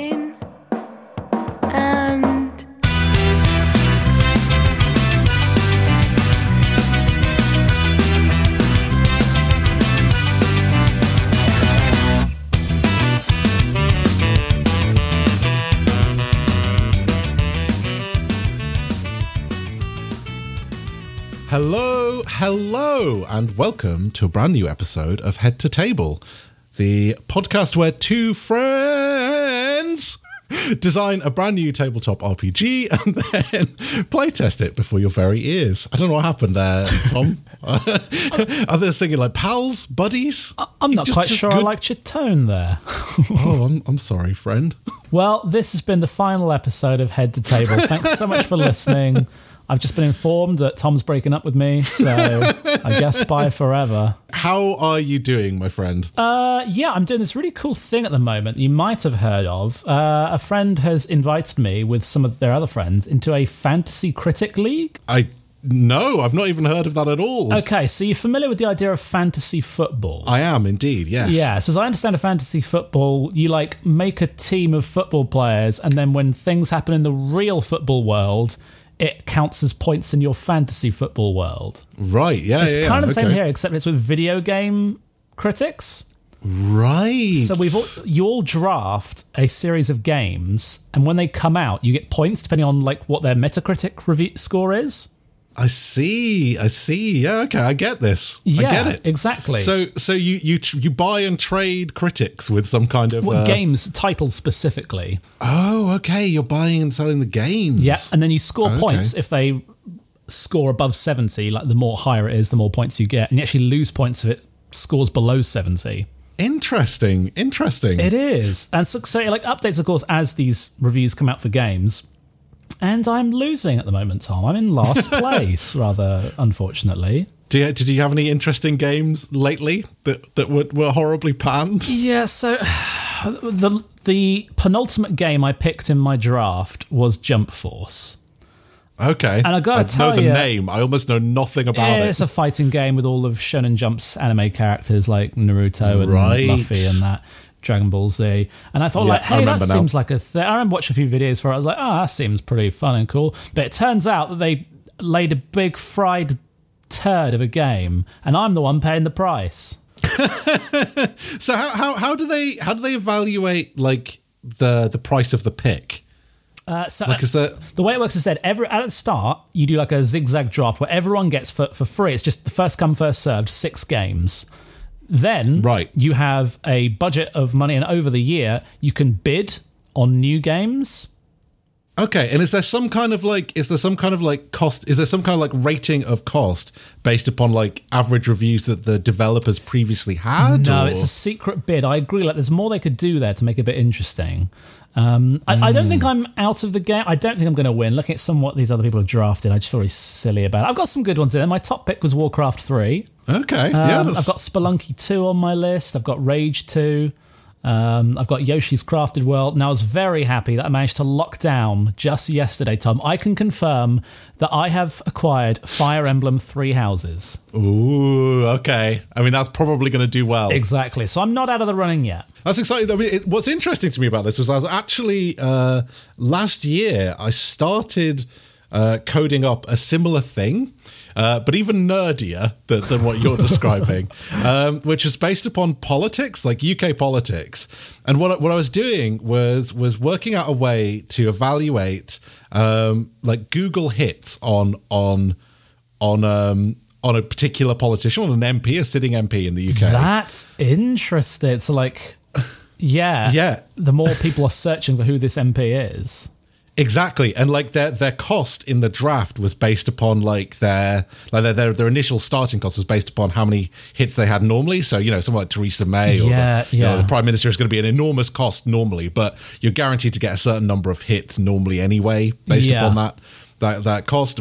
in and Hello, hello, and welcome to a brand new episode of Head to Table, the podcast where two friends design a brand new tabletop RPG and then playtest it before your very ears. I don't know what happened there, Tom. I was thinking like pals, buddies. I'm not Just- quite just sure I good- liked your tone there. Oh, I'm, I'm sorry, friend. well, this has been the final episode of Head to Table. Thanks so much for listening. I've just been informed that Tom's breaking up with me, so I guess bye forever. How are you doing, my friend? Uh, yeah, I'm doing this really cool thing at the moment you might have heard of. Uh, a friend has invited me with some of their other friends into a fantasy critic league. I no, I've not even heard of that at all. Okay, so you're familiar with the idea of fantasy football? I am indeed, yes. Yeah, so as I understand a fantasy football, you like make a team of football players, and then when things happen in the real football world, it counts as points in your fantasy football world. Right, yeah, It's yeah, kind yeah, of the same okay. here, except it's with video game critics. Right. So we've all, you all draft a series of games, and when they come out, you get points depending on like what their Metacritic review score is. I see. I see. Yeah. Okay. I get this. Yeah, I get it. exactly. So, so you you you buy and trade critics with some kind of What uh, games titles specifically? Oh, okay. You're buying and selling the games. Yeah, and then you score Okay. points if they score above 70, like the more higher it is, the more points you get. And you actually lose points if it scores below 70. Interesting. Interesting. It is. And so, so like updates, of course, as these reviews come out for games. And I'm losing at the moment, Tom. I'm in last place, rather unfortunately. Do you, did you have any interesting games lately that that were, were horribly panned? Yeah, so the the penultimate game I picked in my draft was Jump Force. Okay. And I gotta I tell know the ya- name. I almost know nothing about Yeah, it. it's a fighting game with all of Shonen Jump's anime characters like Naruto and Right. Luffy and that Dragon Ball Z. And I thought, Yeah, like, hey, that now. seems like a thing. I remember watching a few videos for it. I was like, oh, that seems pretty fun and cool. But it turns out that they laid a big fried turd of a game, and I'm the one paying the price. so how, how how do they how do they evaluate like the the price of the pick? Uh, so Like, is that the way it works is that every at the start you do like a zigzag draft where everyone gets for, for free. It's just the first come first served six games. Then Right. you have a budget of money, and over the year you can bid on new games. Okay, and is there some kind of like is there some kind of like cost is there some kind of like rating of cost based upon like average reviews that the developers previously had? No, or- it's a secret bid. I agree. Like, there's more they could do there to make it a bit interesting. Um, I, I don't think I'm out of the game. I don't think I'm going to win. Looking at some what these other people have drafted, I just feel really silly about it. I've got some good ones in there. My top pick was Warcraft 3. Okay, yeah, Um, that's- I've got Spelunky 2 on my list. I've got Rage 2. Um, I've got Yoshi's Crafted World. Now, I was very happy that I managed to lock down just yesterday, Tom. I can confirm that I have acquired Fire Emblem Three Houses. Ooh, okay. I mean, that's probably going to do well. Exactly. So I'm not out of the running yet. That's exciting. I mean, it, what's interesting to me about this was I was actually uh, last year I started uh, coding up a similar thing, uh, but even nerdier than, than what you're describing, um, which is based upon politics, like UK politics. And what I- what I was doing was was working out a way to evaluate um, like Google hits on on on um, on a particular politician, on an MP, a sitting MP in the UK. That's interesting. So, like, yeah, Yeah. The more people are searching for who this MP is, Exactly, and like their their cost in the draft was based upon like their like their their, their initial starting cost was based upon how many hits they had normally. So you know, someone like Theresa May or Yeah, the, you know, yeah. the prime minister is going to be an enormous cost normally, but you're guaranteed to get a certain number of hits normally anyway based Yeah. upon that that that cost.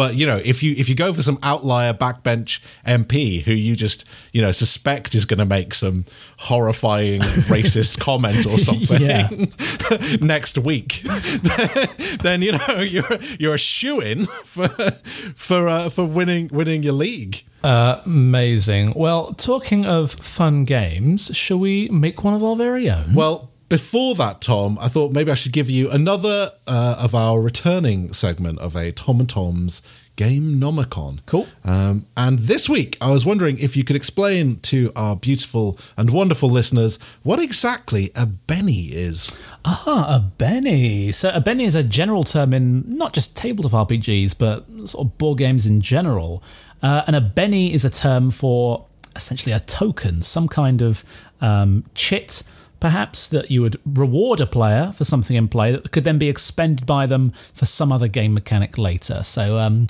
But you know, if you if you go for some outlier backbench MP who you just you know suspect is going to make some horrifying racist comment or something next week, then you know you're you're a shoe in for for uh, for winning winning your league. amazing. Well, talking of fun games, shall we make one of our very own? Well, before that, Tom, I thought maybe I should give you another uh, of our returning segment of a Tom and Tom's Game Nomicon. Cool. Um, and this week, I was wondering if you could explain to our beautiful and wonderful listeners what exactly a Benny is. Ah, a Benny. So a Benny is a general term in not just tabletop RPGs, but sort of board games in general. Uh, and a Benny is a term for essentially a token, some kind of um, chit perhaps that you would reward a player for something in play that could then be expended by them for some other game mechanic later. So, um,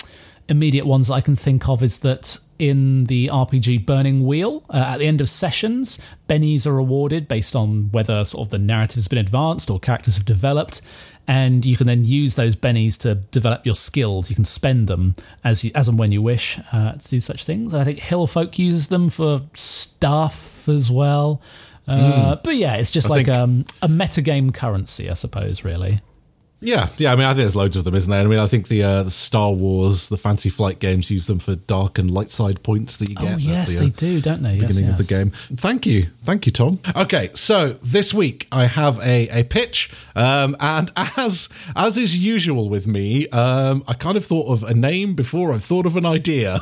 immediate ones I can think of is that in the RPG Burning Wheel, uh, at the end of sessions, bennies are awarded based on whether sort of the narrative has been advanced or characters have developed, and you can then use those bennies to develop your skills. You can spend them as you, as and when you wish uh, to do such things. And I think Hillfolk uses them for stuff as well. Uh, mm. But yeah, it's just I like um, a metagame currency, I suppose, really. Yeah, yeah. I mean, I think there's loads of them, isn't there? I mean, I think the uh, the Star Wars, the Fantasy Flight games use them for dark and light side points that you get. Oh yes, the, uh, they do, don't they? Beginning yes, yes. of the game. Thank you, thank you, Tom. Okay, so this week I have a a pitch, um, and as as is usual with me, um, I kind of thought of a name before I thought of an idea.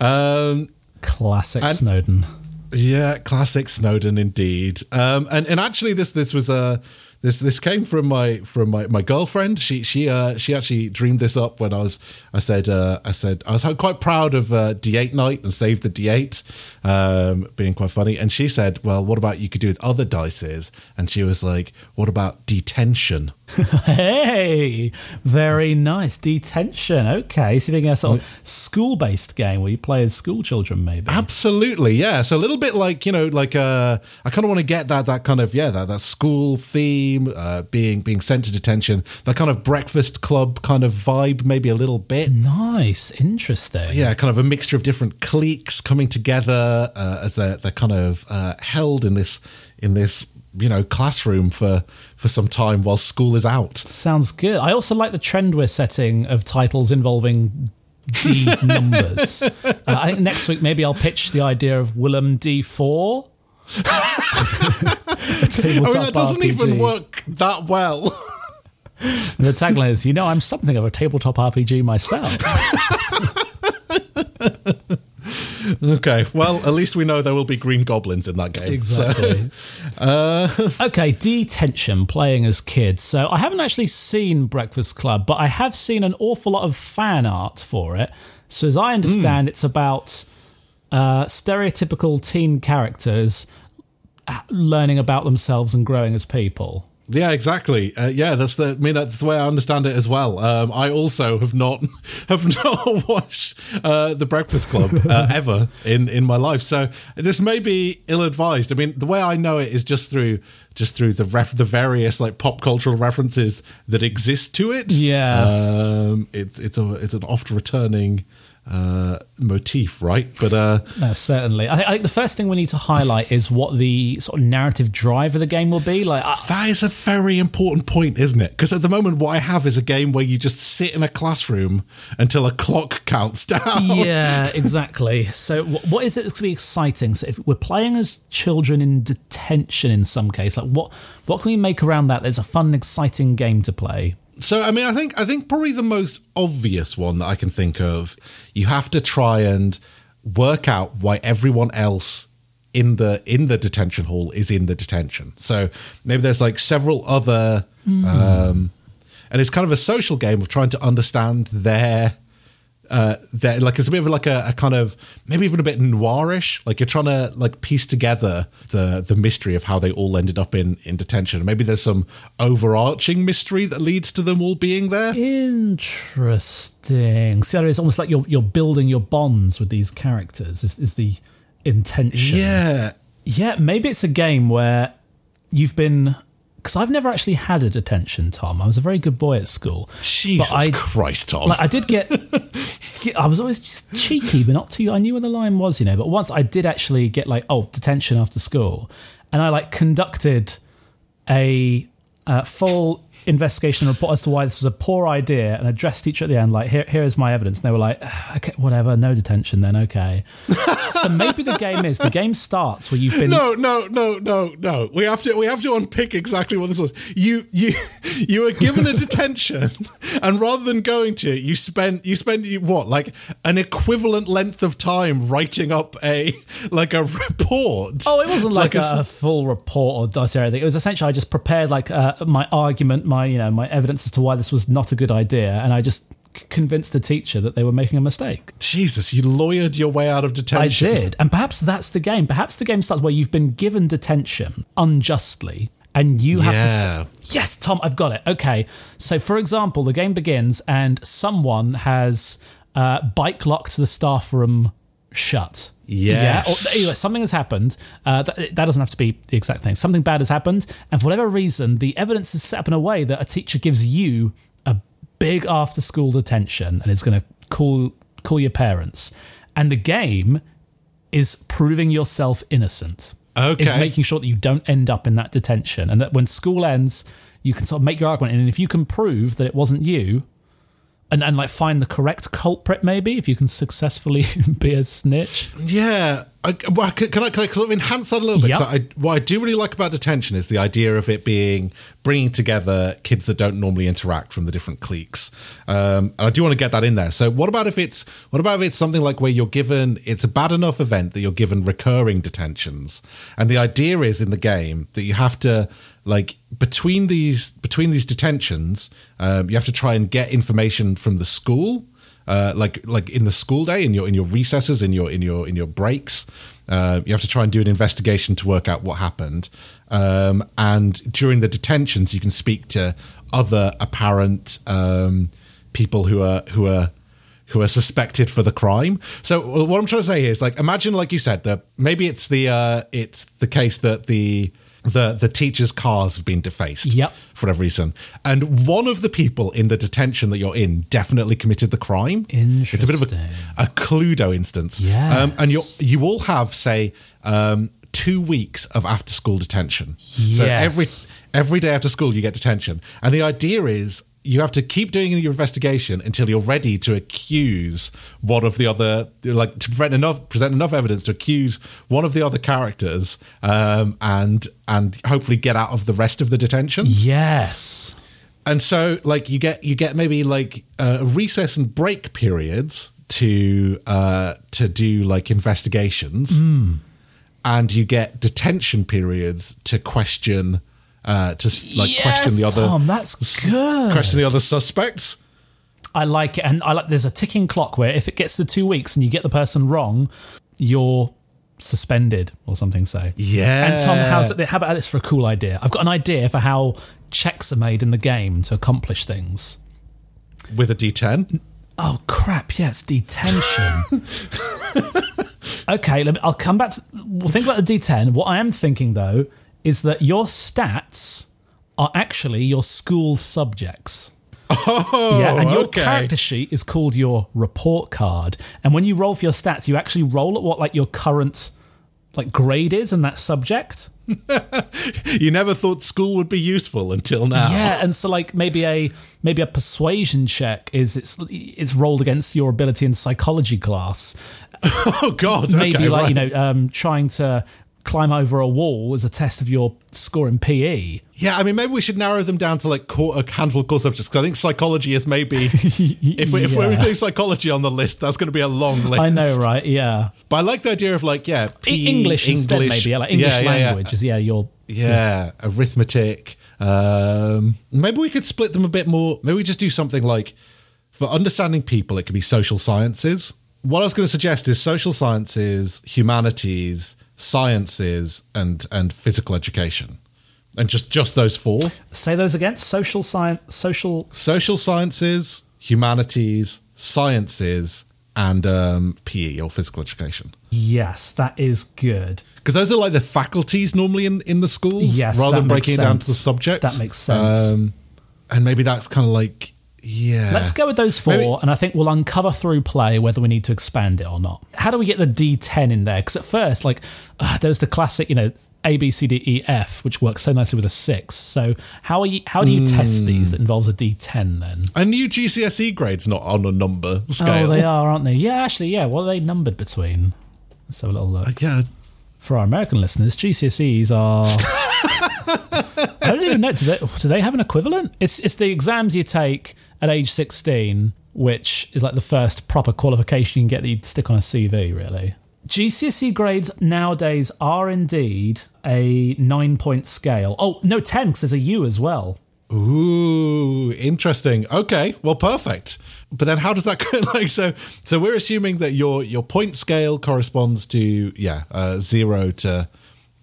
Um, Classic Snowden. Yeah, classic Snowden indeed. Um, and and actually, this this was a this this came from my from my, my girlfriend. She she uh, she actually dreamed this up when I was I said uh, I said I was quite proud of uh, D8 night and save the D8 um, being quite funny. And she said, "Well, what about you could do with other dices?" And she was like, "What about detention?" hey, very nice. Detention. Okay. So you're a sort of school based game where you play as school children, maybe. Absolutely, yeah. So a little bit like, you know, like uh I kind of want to get that that kind of yeah, that, that school theme, uh being being sent to detention, that kind of breakfast club kind of vibe, maybe a little bit. Nice. Interesting. Yeah, kind of a mixture of different cliques coming together uh, as they're they're kind of uh, held in this in this you know classroom for for some time while school is out. Sounds good. I also like the trend we're setting of titles involving D numbers. Uh, I think next week maybe I'll pitch the idea of Willem D four. I mean, that doesn't RPG. even work that well. the tagline is, "You know, I'm something of a tabletop RPG myself." okay, well, at least we know there will be green goblins in that game. Exactly. So, uh, okay, detention, playing as kids. So I haven't actually seen Breakfast Club, but I have seen an awful lot of fan art for it. So as I understand, mm. it's about uh, stereotypical teen characters uh, learning about themselves and growing as people. Yeah, exactly. Uh, yeah, that's the. I mean, that's the way I understand it as well. Um, I also have not have not watched uh, the Breakfast Club uh, ever in in my life, so this may be ill advised. I mean, the way I know it is just through just through the ref, the various like pop cultural references that exist to it. Yeah, um, it's it's a it's an oft returning uh, motif, right? But uh, no, certainly, I think, I think, the first thing we need to highlight is what the sort of narrative drive of the game will be. Like that is a very important point, isn't it? Because at the moment, what I have is a game where you just sit in a classroom until a clock counts down. Yeah, exactly. so, what is it that's going to be exciting? So, if we're playing as children in detention, in some case, like what what can we make around that? There's a fun, exciting game to play. So I mean, I think I think probably the most obvious one that I can think of, you have to try and work out why everyone else in the in the detention hall is in the detention. So maybe there's like several other, mm. um, and it's kind of a social game of trying to understand their uh, that like it's a bit of like a, a, kind of maybe even a bit noirish. Like you're trying to like piece together the the mystery of how they all ended up in in detention. Maybe there's some overarching mystery that leads to them all being there. Interesting. See, it's almost like you're you're building your bonds with these characters. Is is the intention? Yeah, yeah. Maybe it's a game where you've been because I've never actually had a detention, Tom. I was a very good boy at school. Jesus I, Christ, Tom! Like, I did get, I was always just cheeky, but not too. I knew where the line was, you know. But once I did actually get like, oh, detention after school, and I like conducted a uh, full investigation report as to why this was a poor idea and addressed teacher at the end like here, here is my evidence and they were like "Ah, okay whatever no detention then okay so maybe the game is the game starts where you've been No, no, no, no, no. We have to we have to unpick exactly what this was. You you you were given a detention, and rather than going to it, you spent you spent what like an equivalent length of time writing up a like a report. Oh, it wasn't like, Like a, full report or dossier or anything. It was essentially I just prepared like uh, my argument, my you know my evidence as to why this was not a good idea, and I just convinced the teacher that they were making a mistake. Jesus, you lawyered your way out of detention. I did, and perhaps that's the game. Perhaps the game starts where you've been given detention unjustly, and you have to. Yeah. s- Yes, Tom, I've got it. Okay, so for example, the game begins and someone has uh, bike locked the staff room shut. Yes. Yeah. Or, anyway, something has happened. Uh, that, that doesn't have to be the exact thing. Something bad has happened, and for whatever reason, the evidence is set up in a way that a teacher gives you a big after-school detention and is going to call call your parents, and the game is proving yourself innocent. Okay. Is making sure that you don't end up in that detention, and that when school ends, you can sort of make your argument, and if you can prove that it wasn't you. And, and like find the correct culprit, maybe if you can successfully be a snitch. Yeah. I, well, can, can I can I sort of enhance that a little bit? Yep. I, what I do really like about detention is the idea of it being bringing together kids that don't normally interact from the different cliques, um, and I do want to get that in there. So, what about if it's what about if it's something like where you're given it's a bad enough event that you're given recurring detentions, and the idea is in the game that you have to like between these between these detentions, um, you have to try and get information from the school uh, like like in the school day in your in your recesses in your in your in your breaks uh, you have to try and do an investigation to work out what happened um, and during the detentions you can speak to other apparent um, people who are who are who are suspected for the crime. So uh, what I'm trying to say is like imagine like you said that maybe it's the uh, it's the case that the the the teachers' cars have been defaced Yep. for whatever reason, and one of the people in the detention that you're in definitely committed the crime. Interesting. It's a bit of a, a Cluedo instance. Yes. um, and you you all have say um, two weeks of after school detention. So Yes. every every day after school you get detention, and the idea is. You have to keep doing your investigation until you're ready to accuse one of the other, like to present enough present enough evidence to accuse one of the other characters, um, and and hopefully get out of the rest of the detention Yes. and so like you get you get maybe like uh, recess and break periods to uh to do like investigations. And you get detention periods to question uh to like question the other Tom, that's good. question the other suspects I like it, and I like. There's a ticking clock where if it gets to two weeks and you get the person wrong, you're suspended or something. So yeah And Tom, how's it? How about this for a cool idea? I've got an idea for how checks are made in the game to accomplish things. with a d10 Oh crap! Yeah, it's detention. okay, let me, I'll come back. To, we'll think about the D10. What I am thinking though is that your stats are actually your school subjects. oh yeah, and your okay character sheet is called your report card. And when you roll for your stats, you actually roll at what like your current like grade is in that subject. you never thought school would be useful until now Yeah, and so like maybe a maybe a persuasion check is it's it's rolled against your ability in psychology class. oh god Maybe okay, like you know um, trying to climb over a wall as a test of your score in. PE. Yeah, I mean, maybe we should narrow them down to like core, a handful of core subjects because I think psychology is maybe if, we, if we're Yeah. doing psychology on the list, that's going to be a long list. I know, right? Yeah, But I like the idea of like yeah, PE, E- English, instead maybe yeah, like English yeah. language is yeah your Yeah, arithmetic. Um, maybe we could split them a bit more. Maybe we just do something like for understanding people, it could be social sciences. What I was going to suggest is social sciences, humanities, sciences, and and physical education, and just just those four. say those again. Social science, social social sciences, humanities, sciences, and um, PE or physical education. Yes, that is good. Because those are like the faculties normally in, in the schools, Yes, rather than breaking it down to the subject. That makes sense. Um, and maybe that's kind of like, yeah. Let's go with those four, Maybe- and I think we'll uncover through play whether we need to expand it or not. How do we get the D10 in there? Because at first, like, uh, there's the classic, you know, A, B, C, D, E, F, which works so nicely with a six. So how are you? How do you test these? That involves a D10 then. A new GCSE grade's not on a number scale. Oh, they are, aren't they? Yeah, actually, yeah. What are they numbered between? Let's have a little look. Yeah. For our American listeners, GCSEs are. I don't even know. Do they, do they have an equivalent? It's it's the exams you take at age sixteen, which is like the first proper qualification you can get that you'd stick on a CV. Really, GCSE grades nowadays are indeed a nine point scale. Oh no, ten because there's a U as well. Ooh, interesting. Okay, well, perfect. But then, how does that go? Like, so, so we're assuming that your your point scale corresponds to yeah, uh, zero to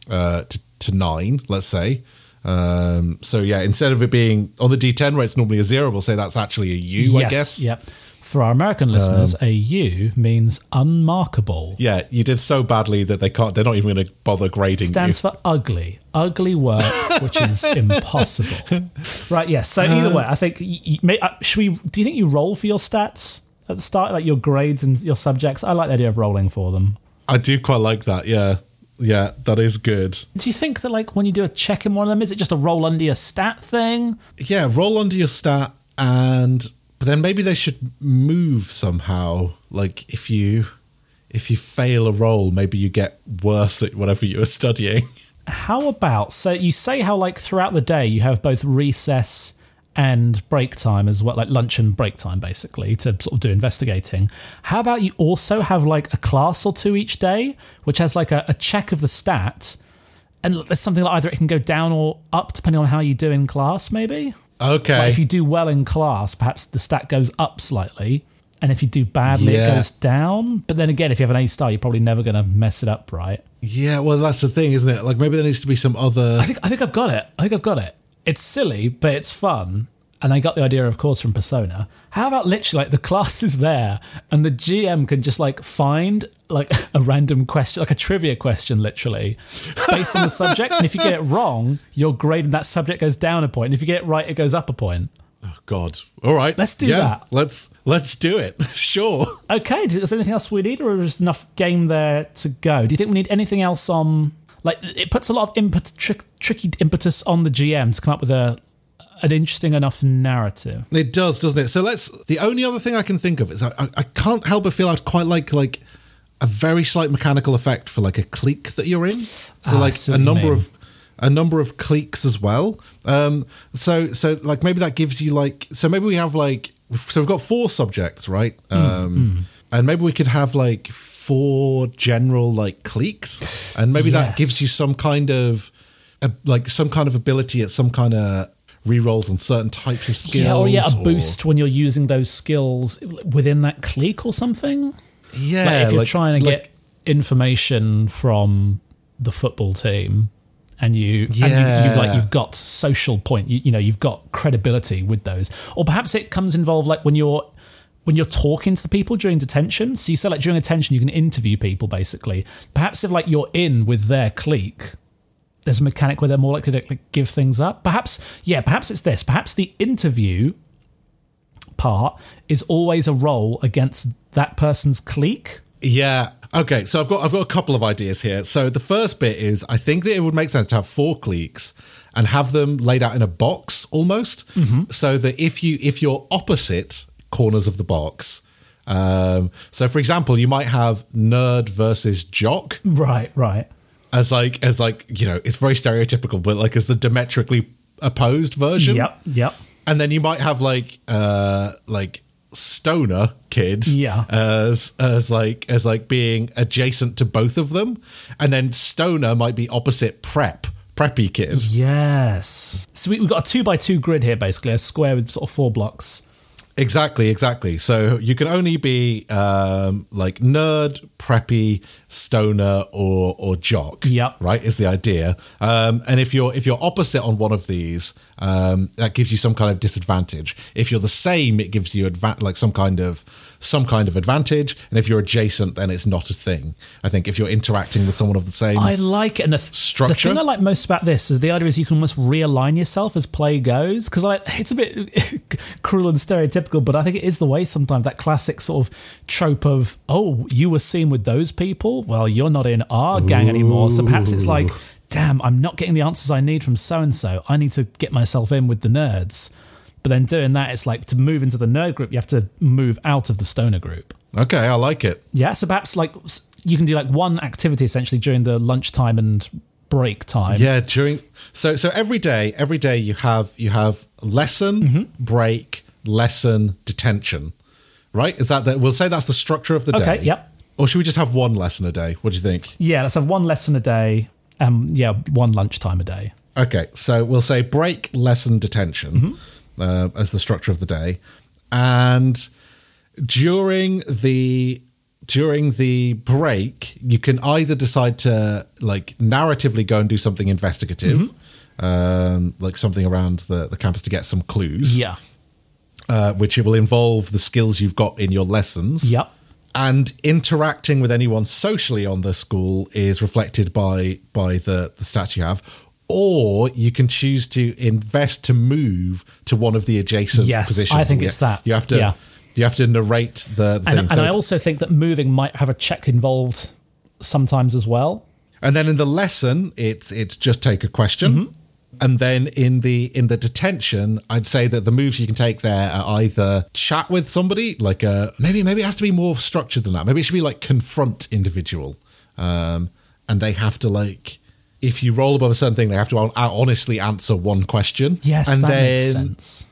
uh, to, to nine, let's say. Um, so yeah, instead of it being on the D10 where it's normally a zero, we'll say that's actually a U, I yes, guess. Yep. For our American listeners, a U means unmarkable. Yeah, you did so badly that they can't. They're not even going to bother grading It stands you. for ugly, ugly work, which is impossible. Right? Yes. So either way, I think. You, may, uh, should we? Do you think you roll for your stats at the start, like your grades and your subjects? I like the idea of rolling for them. I do quite like that. Yeah, yeah, that is good. Do you think that, like, when you do a check in one of them, is it just a roll under your stat thing? Yeah, roll under your stat, and but then maybe they should move somehow. Like if you if you fail a roll, maybe you get worse at whatever you were studying. How about so you say how like throughout the day you have both recess and break time as well, like lunch and break time basically to sort of do investigating. How about you also have like a class or two each day, which has like a, a check of the stat, and there's something like either it can go down or up depending on how you do in class, maybe. Okay. Like if you do well in class, perhaps the stat goes up slightly. And if you do badly, Yeah. it goes down. But then again, if you have an A star, you're probably never going to mess it up, right? yeah, well, that's the thing, isn't it? Like maybe there needs to be some other. I think I think I've got it. I think I've got it. It's silly, but it's fun. And I got the idea, of course, from Persona. How about literally like the class is there and the GM can just like find like a random question, like a trivia question, literally, based on the subject. And if you get it wrong, your grade in that subject goes down a point. And if you get it right, it goes up a point. Oh God! All right, Let's do yeah, that. Let's let's do it. sure. Okay, is there anything else we need, or is enough game there to go? Do you think we need anything else on? Like, it puts a lot of input, trick, tricky impetus on the GM to come up with a an interesting enough narrative. It does, doesn't it? So let's. The only other thing I can think of is I, I, I can't help but feel I'd quite like like a very slight mechanical effect for like a clique that you're in. So Ah, like a number of a number of cliques as well. Um, so so like maybe that gives you like so maybe we have like so we've got four subjects right, Hmm, um, and maybe we could have like four general like cliques, and maybe that gives you some kind of a, like some kind of ability at some kind of rerolls on certain types of skills. yeah, or yeah, a or- boost when you're using those skills within that clique or something. Yeah, like if you're like- trying to like- get information from the football team and you and you, you Yeah. like you've got social point you, you know you've got credibility with those or perhaps it comes involved like when you're when you're talking to the people during detention so you say like during detention you can interview people basically perhaps if like you're in with their clique there's a mechanic where they're more likely to like, give things up perhaps yeah perhaps it's this perhaps the interview part is always a role against that person's clique Yeah. Okay. So I've got I've got a couple of ideas here. So the first bit is I think that it would make sense to have four cliques and have them laid out in a box almost, mm-hmm. so that if you if you're opposite corners of the box. Um, so, for example, you might have nerd versus jock right right as like as like you know it's very stereotypical, but like as the diametrically opposed version. Yep, yep. and then you might have like uh like stoner kids Yeah. as as like as like being adjacent to both of them and then stoner might be opposite prep preppy kids Yes. So we, we've got a two by two grid here, basically, a square with sort of four blocks. Exactly exactly. So you can only be um like nerd preppy stoner or or jock Yep. right is the idea. Um and if you're if you're opposite on one of these um that gives you some kind of disadvantage. If you're the same it gives you adva- like some kind of some kind of advantage and if you're adjacent then it's not a thing i think if you're interacting with someone of the same I like it. And the, th- the thing I like most about this is the idea is you can almost realign yourself as play goes. Because like, it's a bit cruel and stereotypical, but I think it is the way sometimes that classic sort of trope of, oh, you were seen with those people? Well, you're not in our gang anymore. So perhaps it's like damn, I'm not getting the answers I need from so and so. I need to get myself in with the nerds. But then doing that, it's like to move into the nerd group, you have to move out of the stoner group. Okay, I like it. Yeah, so perhaps like you can do like one activity essentially during the lunchtime and break time. Yeah, during so so every day, every day you have you have lesson, Mm-hmm. break, lesson, detention. Right? Is that the, we'll say that's the structure of the day. Okay, yep. Or should we just have one lesson a day? What do you think? Yeah, let's have one lesson a day. Um, yeah, one lunchtime a day. Okay, so we'll say break, lesson, detention Mm-hmm. Uh, as the structure of the day, and during the during the break, you can either decide to like narratively go and do something investigative, Mm-hmm. um, like something around the, the campus to get some clues, Yeah. uh, which it will involve the skills you've got in your lessons. Yep. And interacting with anyone socially on the school is reflected by by the, the stats you have. Or you can choose to invest to move to one of the adjacent Yes, positions. I think You- it's that. You have to Yeah. you have to narrate the, the thing. And, So I also think that moving might have a check involved sometimes as well. And then in the lesson, it's it's just take a question. Mm-hmm. And then in the in the detention, I'd say that the moves you can take there are either chat with somebody, like a maybe maybe it has to be more structured than that. Maybe it should be like confront individual, um, and they have to like if you roll above a certain thing, they have to honestly answer one question. Yes, and that then makes sense.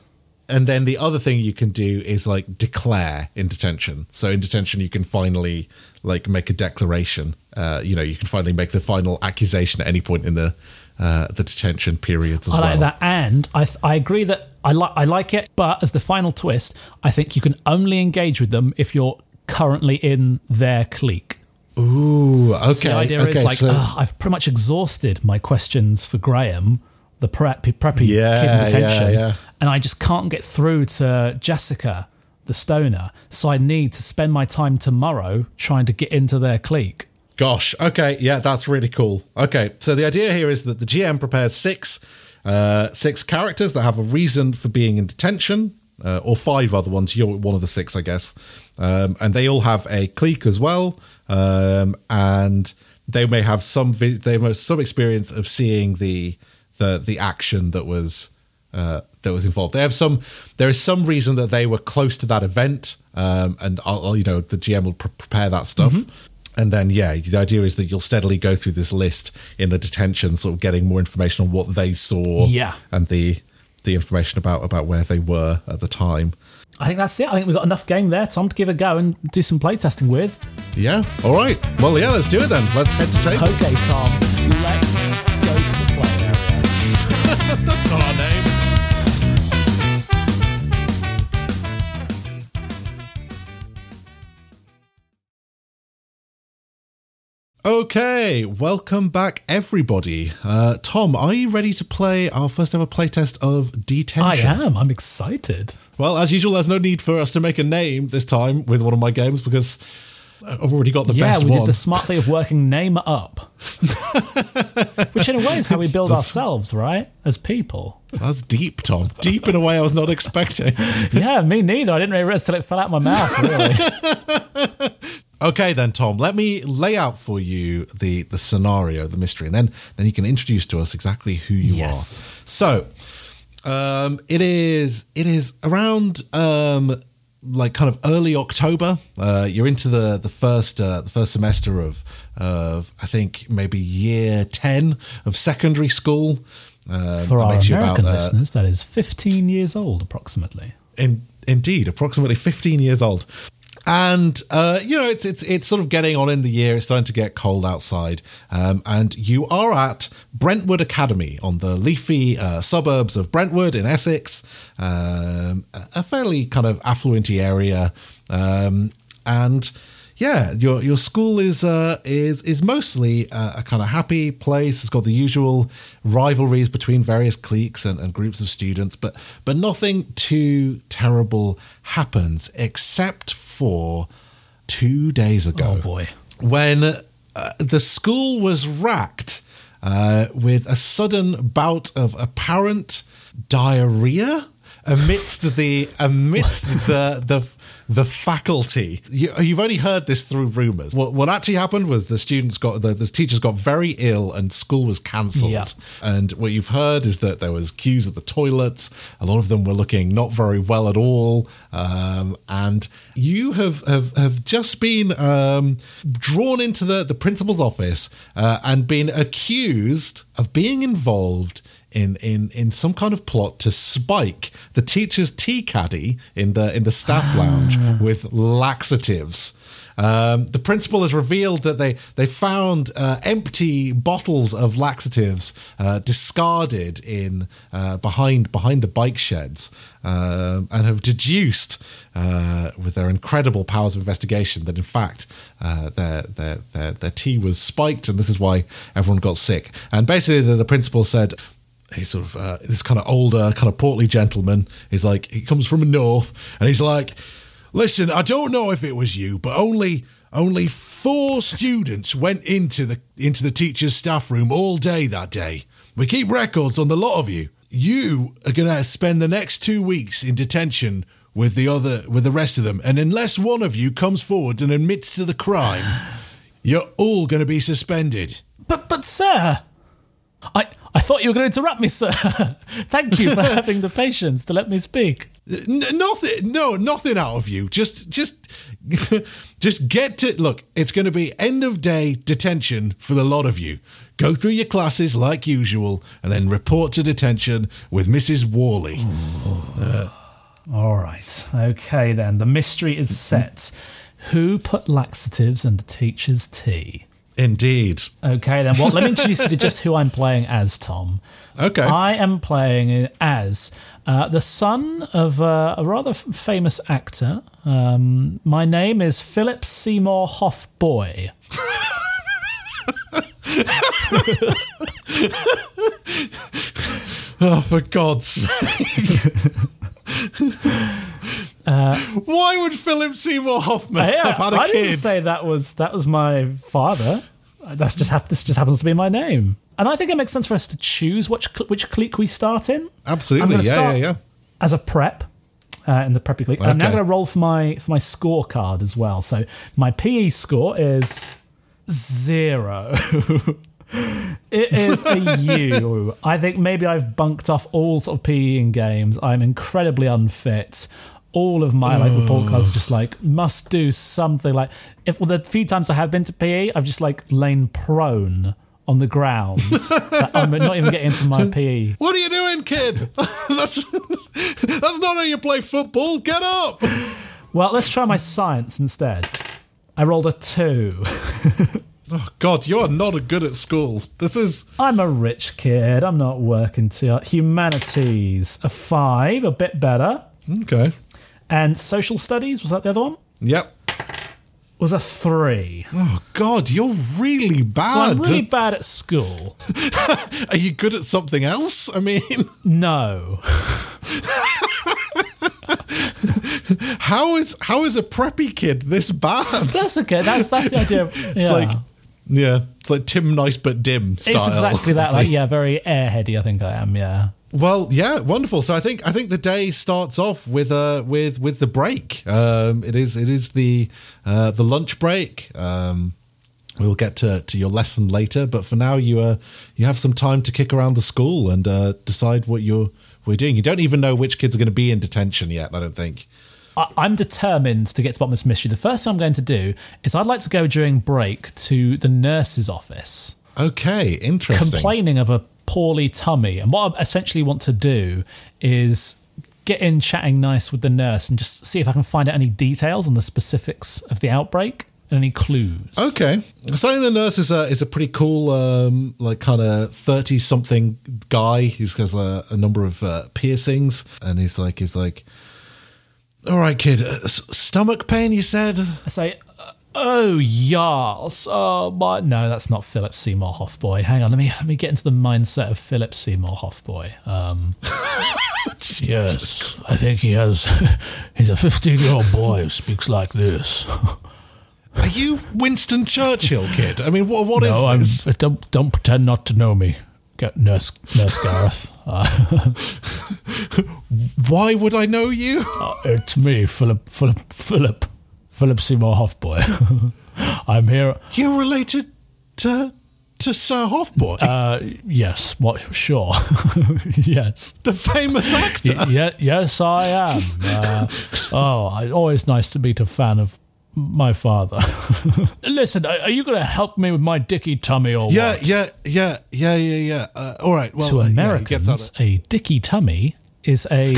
and then the other thing you can do is like declare in detention. So in detention, you can finally like make a declaration. Uh, you know, you can finally make the final accusation at any point in the uh, the detention periods as I like well. that, and I th- I agree that I like I like it. But as the final twist, I think you can only engage with them if you're currently in their clique. Ooh, okay. So the idea okay, is like, so- "Ah, I've pretty much exhausted my questions for Graham, the preppy, preppy Yeah, kid in detention, yeah, yeah. and I just can't get through to Jessica, the stoner. So I need to spend my time tomorrow trying to get into their clique. Gosh, okay, yeah, that's really cool. Okay, so the idea here is that the GM prepares six uh, six characters that have a reason for being in detention, uh, or five other ones. You're one of the six, I guess, um, and they all have a clique as well, um, and they may have some vi- they have some experience of seeing the the the action that was uh, that was involved. They have some. There is some reason that they were close to that event, um, and I'll, I'll, you know the GM will pre- prepare that stuff. And then, yeah, the idea is that you'll steadily go through this list in the detention, sort of getting more information on what they saw, Yeah. and the the information about about where they were at the time. I think that's it. I think we've got enough game there, Tom, to give a go and do some playtesting with. Yeah. All right. Well, yeah. Let's do it then. Let's head to table. Okay, Tom, let's go to the play area. That's not our name. Okay, welcome back, everybody. Uh, Tom, are you ready to play our first ever playtest of Detention? I am. I'm excited. Well, as usual, there's no need for us to make a name this time with one of my games because I've already got the yeah, best we did the smart thing of working name up, which in a way is how we build ourselves, right? As people. That's deep, Tom. Deep in a way I was not expecting. Yeah, me neither. I didn't really realize till it fell out my mouth. Really. Okay, then, Tom. Let me lay out for you the the scenario, the mystery, and then then you can introduce to us exactly who you Yes. are. So, um, it is it is around um, like kind of early October. Uh, you're into the the first uh, the first semester of of I think maybe year ten of secondary school. Um, For our American about, uh, listeners, that is 15 years old, approximately. in, indeed, approximately 15 years old. And uh, you know, it's it's it's sort of getting on in the year. It's starting to get cold outside, um, and you are at Brentwood Academy on the leafy uh, suburbs of Brentwood in Essex, um, a fairly kind of affluent area, um, and yeah, your your school is uh, is is mostly a, a kind of happy place. It's got the usual rivalries between various cliques and, and groups of students, but but nothing too terrible happens except for two days ago Oh boy. when uh, the school was racked uh, with a sudden bout of apparent diarrhea amidst the amidst the the the faculty. You, have only heard this through rumors. What what actually happened was the students got the, the teachers got very ill and school was cancelled. Yeah. And what you've heard is that there was queues at the toilets. A lot of them were looking not very well at all. Um, and you have have, have just been um, drawn into the the principal's office uh, and been accused of being involved in, in, in some kind of plot to spike the teacher's tea caddy in the in the staff lounge with laxatives. Um, the principal has revealed that they they found uh, empty bottles of laxatives uh, discarded in uh, behind behind the bike sheds, um, and have deduced uh, with their incredible powers of investigation that in fact uh, their, their their their tea was spiked, and this is why everyone got sick. And basically, the, the principal said he's sort of uh, this kind of older, kind of portly gentleman. He's like he comes from the north, and he's like, "Listen, I don't know if it was you, but only only four students went into the into the teacher's staff room all day that day. We keep records on the lot of you. You are going to spend the next two weeks in detention." With the other, with the rest of them, and unless one of you comes forward and admits to the crime, you're all going to be suspended. But, but, sir, I, I thought you were going to interrupt me, sir. Thank you for having the patience to let me speak. N- nothing, no, nothing out of you. Just, just, just get to look. It's going to be end of day detention for the lot of you. Go through your classes like usual, and then report to detention with Mrs. Worley. Uh, All right. Okay, then. The mystery is set. Who put laxatives in the teacher's tea? Indeed. Okay, then. Well, let me introduce you to just who I'm playing as, Tom. Okay. I am playing as uh, the son of uh, a rather f- famous actor. Um, my name is Philip Seymour Hoffboy. oh, for God's sake. Uh, Why would Philip Seymour Hoffman yeah, have had a I kid? I didn't say that was that was my father. That's just hap- this just happens to be my name, and I think it makes sense for us to choose which cl- which clique we start in. Absolutely, yeah, yeah, yeah. As a prep uh, in the preppy clique, I'm now going to roll for my for my scorecard as well. So my PE score is zero. it is a U. I think maybe I've bunked off all sort of PE in games. I'm incredibly unfit. All of my like report mm. cards are just like must do something like if well the few times I have been to PE, I've just like lain prone on the ground. Like, I'm not even getting into my. PE. What are you doing, kid? that's that's not how you play football. Get up. Well, let's try my science instead. I rolled a two. Oh God, you are not good at school. This is I'm a rich kid. I'm not working too hard. Humanities, a five, a bit better. okay. And social studies, was that the other one? Yep. Was a three. Oh God, you're really bad. So I'm really bad at school. Are you good at something else? I mean, No. how is how is a preppy kid this bad? That's okay. That's that's the idea of yeah. It's like yeah, it's like Tim Nice but dim style. It's exactly that. Like, yeah, very airheady, I think I am, yeah. Well, yeah, wonderful. So I think I think the day starts off with uh with with the break. Um, it is it is the uh, the lunch break. Um, we'll get to, to your lesson later, but for now you uh you have some time to kick around the school and uh, decide what you're we're doing. You don't even know which kids are going to be in detention yet. I don't think. I'm determined to get to bottom of this mystery. The first thing I'm going to do is I'd like to go during break to the nurse's office. Okay, interesting. complaining of a poorly tummy. And what I essentially want to do is get in chatting nice with the nurse and just see if I can find out any details on the specifics of the outbreak and any clues. Okay, so the nurse is a is a pretty cool, um, like kind of thirty something guy. He's has a, a number of uh, piercings, and he's like he's like, all right, kid, uh, stomach pain. You said I say, oh yes, uh, my no, that's not Philip Seymour Hoffboy. Hang on, let me let me get into the mindset of Philip Seymour Hoffboy. Um, yes, I think he has. He's a fifteen-year-old boy who speaks like this. Are you Winston Churchill, kid? I mean, what what is no, I'm. this? Don't don't pretend not to know me. Get nurse Nurse Gareth. Uh, Why would I know you? Uh, it's me, Philip, Philip, Philip, Philip Seymour Hoffboy. I'm here. You're related to to Sir Hoffboy, Uh, yes, what? Sure, yes. the famous actor. Y- yeah, yes, I am. Uh, oh, I, always nice to meet a fan of my father. Listen, are, are you going to help me with my dicky tummy or Yeah, what? yeah, yeah, yeah, yeah, yeah. Uh, all right. Well, To uh, yeah, Americans, a dicky tummy is a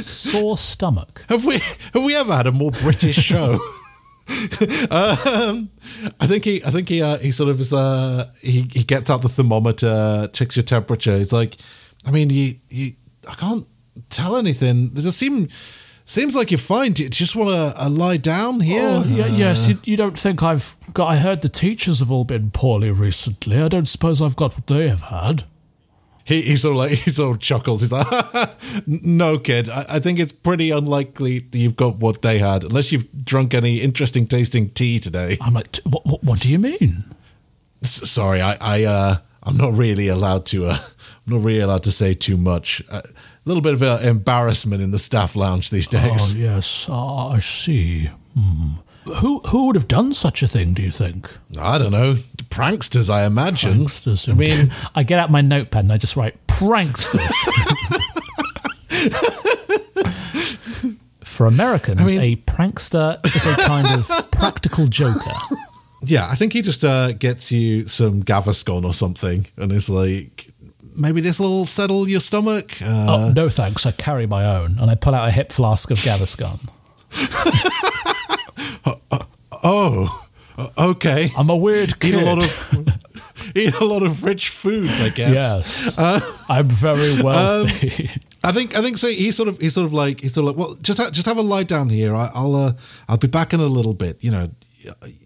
sore stomach. Have we have we ever had a more British show? um, I think he, I think he, uh, he sort of is. Uh, he he gets out the thermometer, checks your temperature. He's like, I mean, you, you, I can't tell anything. It just seem seems like you're fine. Do you just want to uh, lie down here? Oh, yeah, yes. You, you don't think I've got? I heard the teachers have all been poorly recently. I don't suppose I've got what they have had. He, he sort of like he sort of chuckles. He's like, "No, kid. I, I think it's pretty unlikely that you've got what they had, unless you've drunk any interesting tasting tea today." I'm like, what? What, what do you mean? S- sorry, I, I, uh, I'm not really allowed to. Uh, I'm not really allowed to say too much. Uh, a little bit of uh, embarrassment in the staff lounge these days. Oh yes, ah, I see. Hmm. Who who would have done such a thing? Do you think? I don't know, pranksters. I imagine. Pranksters. I mean, I get out my notepad and I just write pranksters. For Americans, I mean- a prankster is a kind of practical joker. yeah, I think he just uh, gets you some Gaviscon or something, and is like maybe this will settle your stomach. Uh, Oh, no thanks, I carry my own. And I pull out a hip flask of Gaviscon. oh, uh, okay. I'm a weird kid. Eat a lot of eat a lot of rich foods, I guess. Uh, Yes. I'm very wealthy. I think I think so. He's sort of he's sort of like he's sort of like well, just ha- just have a lie down here. I, I'll uh, I'll be back in a little bit. You know,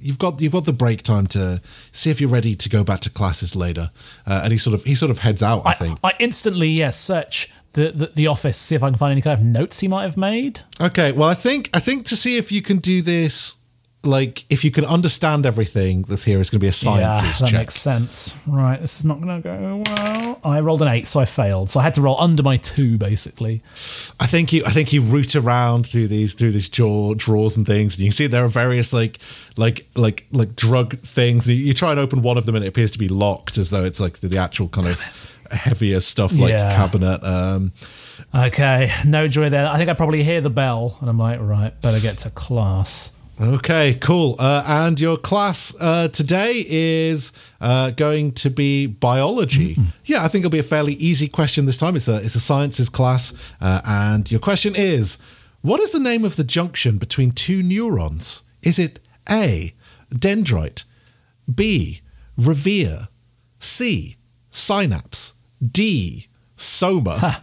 you've got you've got the break time to see if you're ready to go back to classes later. Uh, and he sort of he sort of heads out. I, I, think. I instantly, yes, search the, the, the office, see if I can find any kind of notes he might have made. Okay. Well, I think I think to see if you can do this, like if you can understand everything that's here is going to be a yeah, sciences that check. makes sense. Right, this is not going to go well. I rolled an eight, so I failed. So I had to roll under my two, basically. I think you I think you root around through these through these draw, drawers and things, and you can see there are various like like like like drug things. You, you try and open one of them, and it appears to be locked, as though it's like the actual kind of heavier stuff, like Yeah. cabinet. Um, Okay, no joy there. I think I probably hear the bell, and I'm like, right, better get to class. okay, cool. Uh, and your class uh, today is uh, going to be biology. Yeah, I think it'll be a fairly easy question this time. It's a it's a sciences class, uh, and your question is: What is the name of the junction between two neurons? Is it A, dendrite, B, revere, C, synapse, D, soma?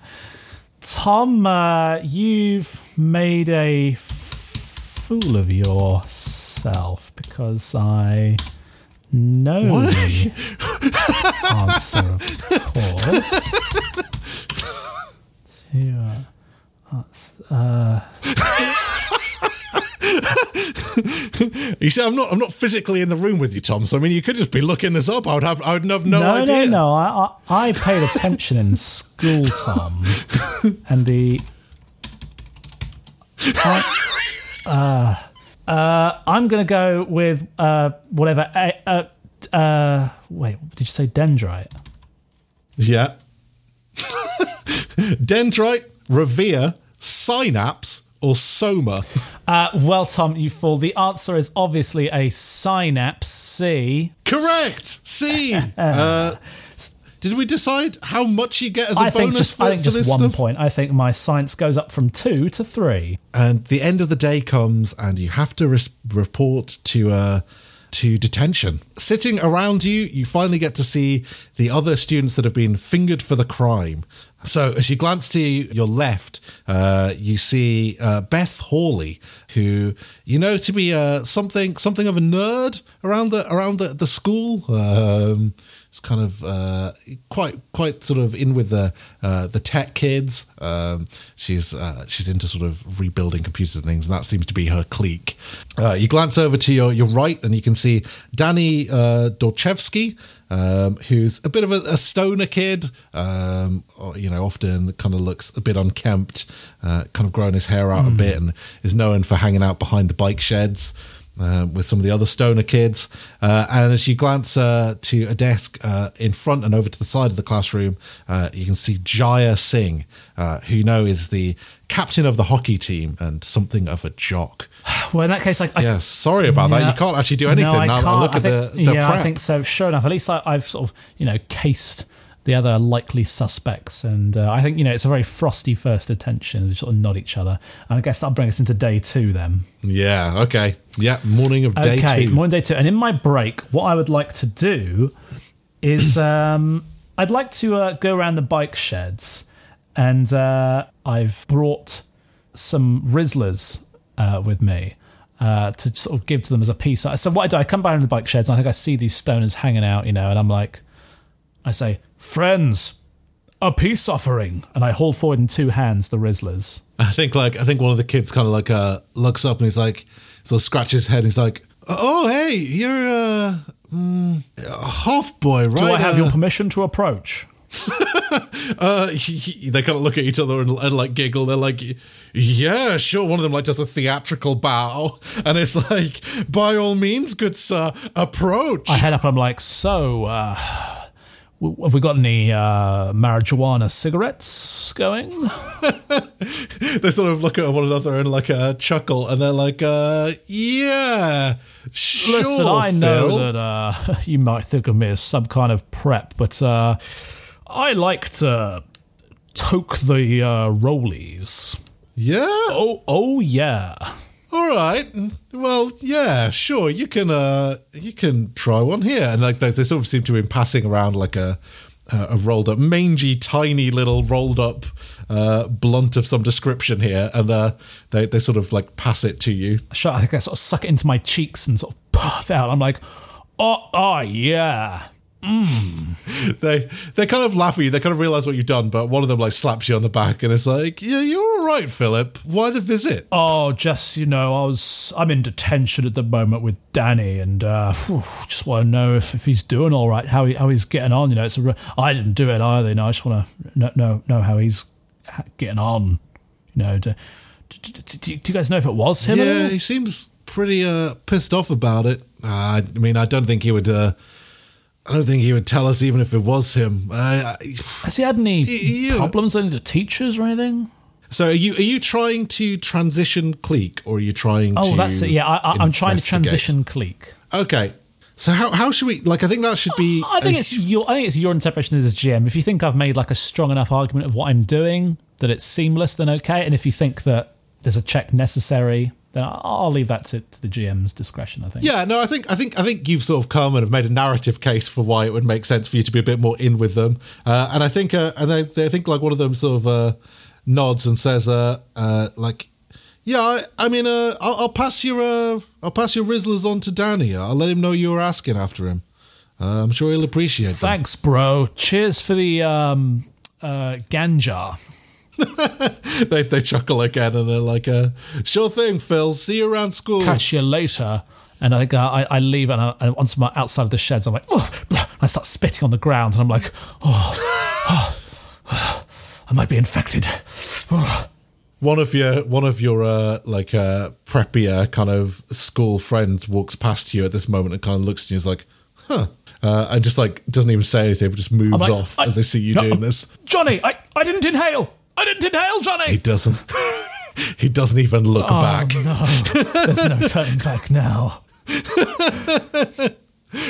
Tom, uh, you've made a fool of yourself because I know the answer, of course. Two, uh, uh, You see, I'm not I'm not physically in the room with you, Tom. So I mean, you could just be looking this up. I would have I would have no, no, idea. no, no. I, I, I paid attention in school, Tom, and the. I, uh, uh, I'm going to go with uh, whatever. Uh, uh, uh, wait, did you say dendrite? Yeah. Dendrite, revere, synapse, or soma. Uh, well, Tom, you fool. The answer is obviously a synapse. C. Correct. C. uh, did we decide how much you get as a I bonus think just for, I think for just one stuff? point. I think my science goes up from two to three. And the end of the day comes, and you have to res- report to uh, to detention. Sitting around you, you finally get to see the other students that have been fingered for the crime. So, as you glance to your left, uh, you see uh, Beth Hawley, who you know to be uh, something something of a nerd around the around the, the school. Um, it's kind of uh, quite quite sort of in with the uh, the tech kids. Um, she's uh, she's into sort of rebuilding computers and things, and that seems to be her clique. You glance over to your your right, and you can see Danny Dorchevsky, um, who's a bit of a, a stoner kid. Um, or, you know, often kind of looks a bit unkempt, uh, kind of growing his hair out a bit, and is known for hanging out behind the bike sheds uh, with some of the other stoner kids. Uh, and as you glance uh, to a desk uh, in front and over to the side of the classroom, uh, you can see Jaya Singh, uh, who you know is the captain of the hockey team and something of a jock. Well, in that case, I, I Yeah, sorry about that. You can't actually do anything No, I now. I look I at think- the, the yeah, I think so. Sure enough, at least I, I've sort of you know cased the other likely suspects, and uh, I think you know it's a very frosty first attention. We sort of nod each other, and I guess that'll bring us into day two then. Yeah, okay. Yeah, morning of day okay, two. morning day two, and in my break, what I would like to do is um, I'd like to uh, go around the bike sheds, and uh, I've brought some Rizlas uh, with me. Uh, to sort of give to them as a piece. So what I do, I come by in the bike sheds, and I think I see these stoners hanging out, you know, and I'm like, I say, friends, a peace offering, and I hold forward in two hands the Rizlas. I think like I think one of the kids kind of like uh, looks up and he's like sort of scratches his head and he's like, "Oh, hey, you're uh, mm, a half boy, right?" Do I have Uh, your permission to approach? uh, they kind of look at each other and, and like giggle. They're like, "Yeah, sure." One of them like does a theatrical bow, and it's like, "By all means, good sir, approach." I head up and I'm like, so, uh, have we got any uh, marijuana cigarettes going? they sort of look at one another and like a chuckle, and they're like, uh, "Yeah, sure." Listen, I know Phil." that uh, you might think of me as some kind of prep, but uh, I like to toke the uh, rollies. Yeah. Oh, oh yeah. All right. Well, yeah, sure. You can uh you can try one here. And like they, they sort of seem to be passing around like a uh, a rolled up mangy tiny little rolled up uh blunt of some description here and uh they they sort of like pass it to you. Sure, I think I sort of suck it into my cheeks and sort of puff out. I'm like, oh, oh yeah. They they kind of laugh at you. They kind of realize what you've done, but one of them like slaps you on the back and it's like, "Yeah, you're all right, Philip. Why the visit?" Oh, just you know, I was I'm in detention at the moment with Danny, and uh, whew, just want to know if, if he's doing all right, how he how he's getting on. You know, it's a I didn't do it either. You know, I just want to know, know know how he's getting on. You know, do, do, do, do you guys know if it was him? Yeah, he seems pretty uh, pissed off about it. Uh, I mean, I don't think he would. Uh, I don't think he would tell us even if it was him. Uh, I, Has he had any you- problems with the teachers or anything? so, are you are you trying to transition clique, or are you trying? Oh, that's it. Yeah, I, I, I'm trying to transition clique. Okay, so how how should we? Like, I think that should be. I think a- it's your. I think it's your interpretation as a GM. If you think I've made like a strong enough argument of what I'm doing that it's seamless, then okay. And if you think that there's a check necessary, then I'll leave that to, to the GM's discretion. I think. Yeah, no, I think I think I think you've sort of come and have made a narrative case for why it would make sense for you to be a bit more in with them, uh, and I think uh, and they, they think like one of them sort of uh, nods and says uh, uh, like, yeah, I, I mean, uh, I'll, I'll pass your uh, I'll pass your Rizlas on to Danny. I'll let him know you were asking after him. Uh, I'm sure he'll appreciate. Thanks, bro. Cheers for the um, uh, ganja. They they chuckle again and they're like, uh, sure thing, Phil. See you around school. Catch you later. And I, go, I, I leave and, I, and once I'm outside of the sheds, I'm like, oh. I start spitting on the ground, and I'm like, oh, oh, I might be infected. One of your one of your uh, like uh, preppier kind of school friends walks past you at this moment and kind of looks at you and is like, huh. Uh, and just like doesn't even say anything, but just moves like, off I- as they see you no, doing this. Johnny, I, I didn't inhale. I didn't inhale, Johnny. He doesn't. he doesn't even look Oh, back. no. There's no turning back now.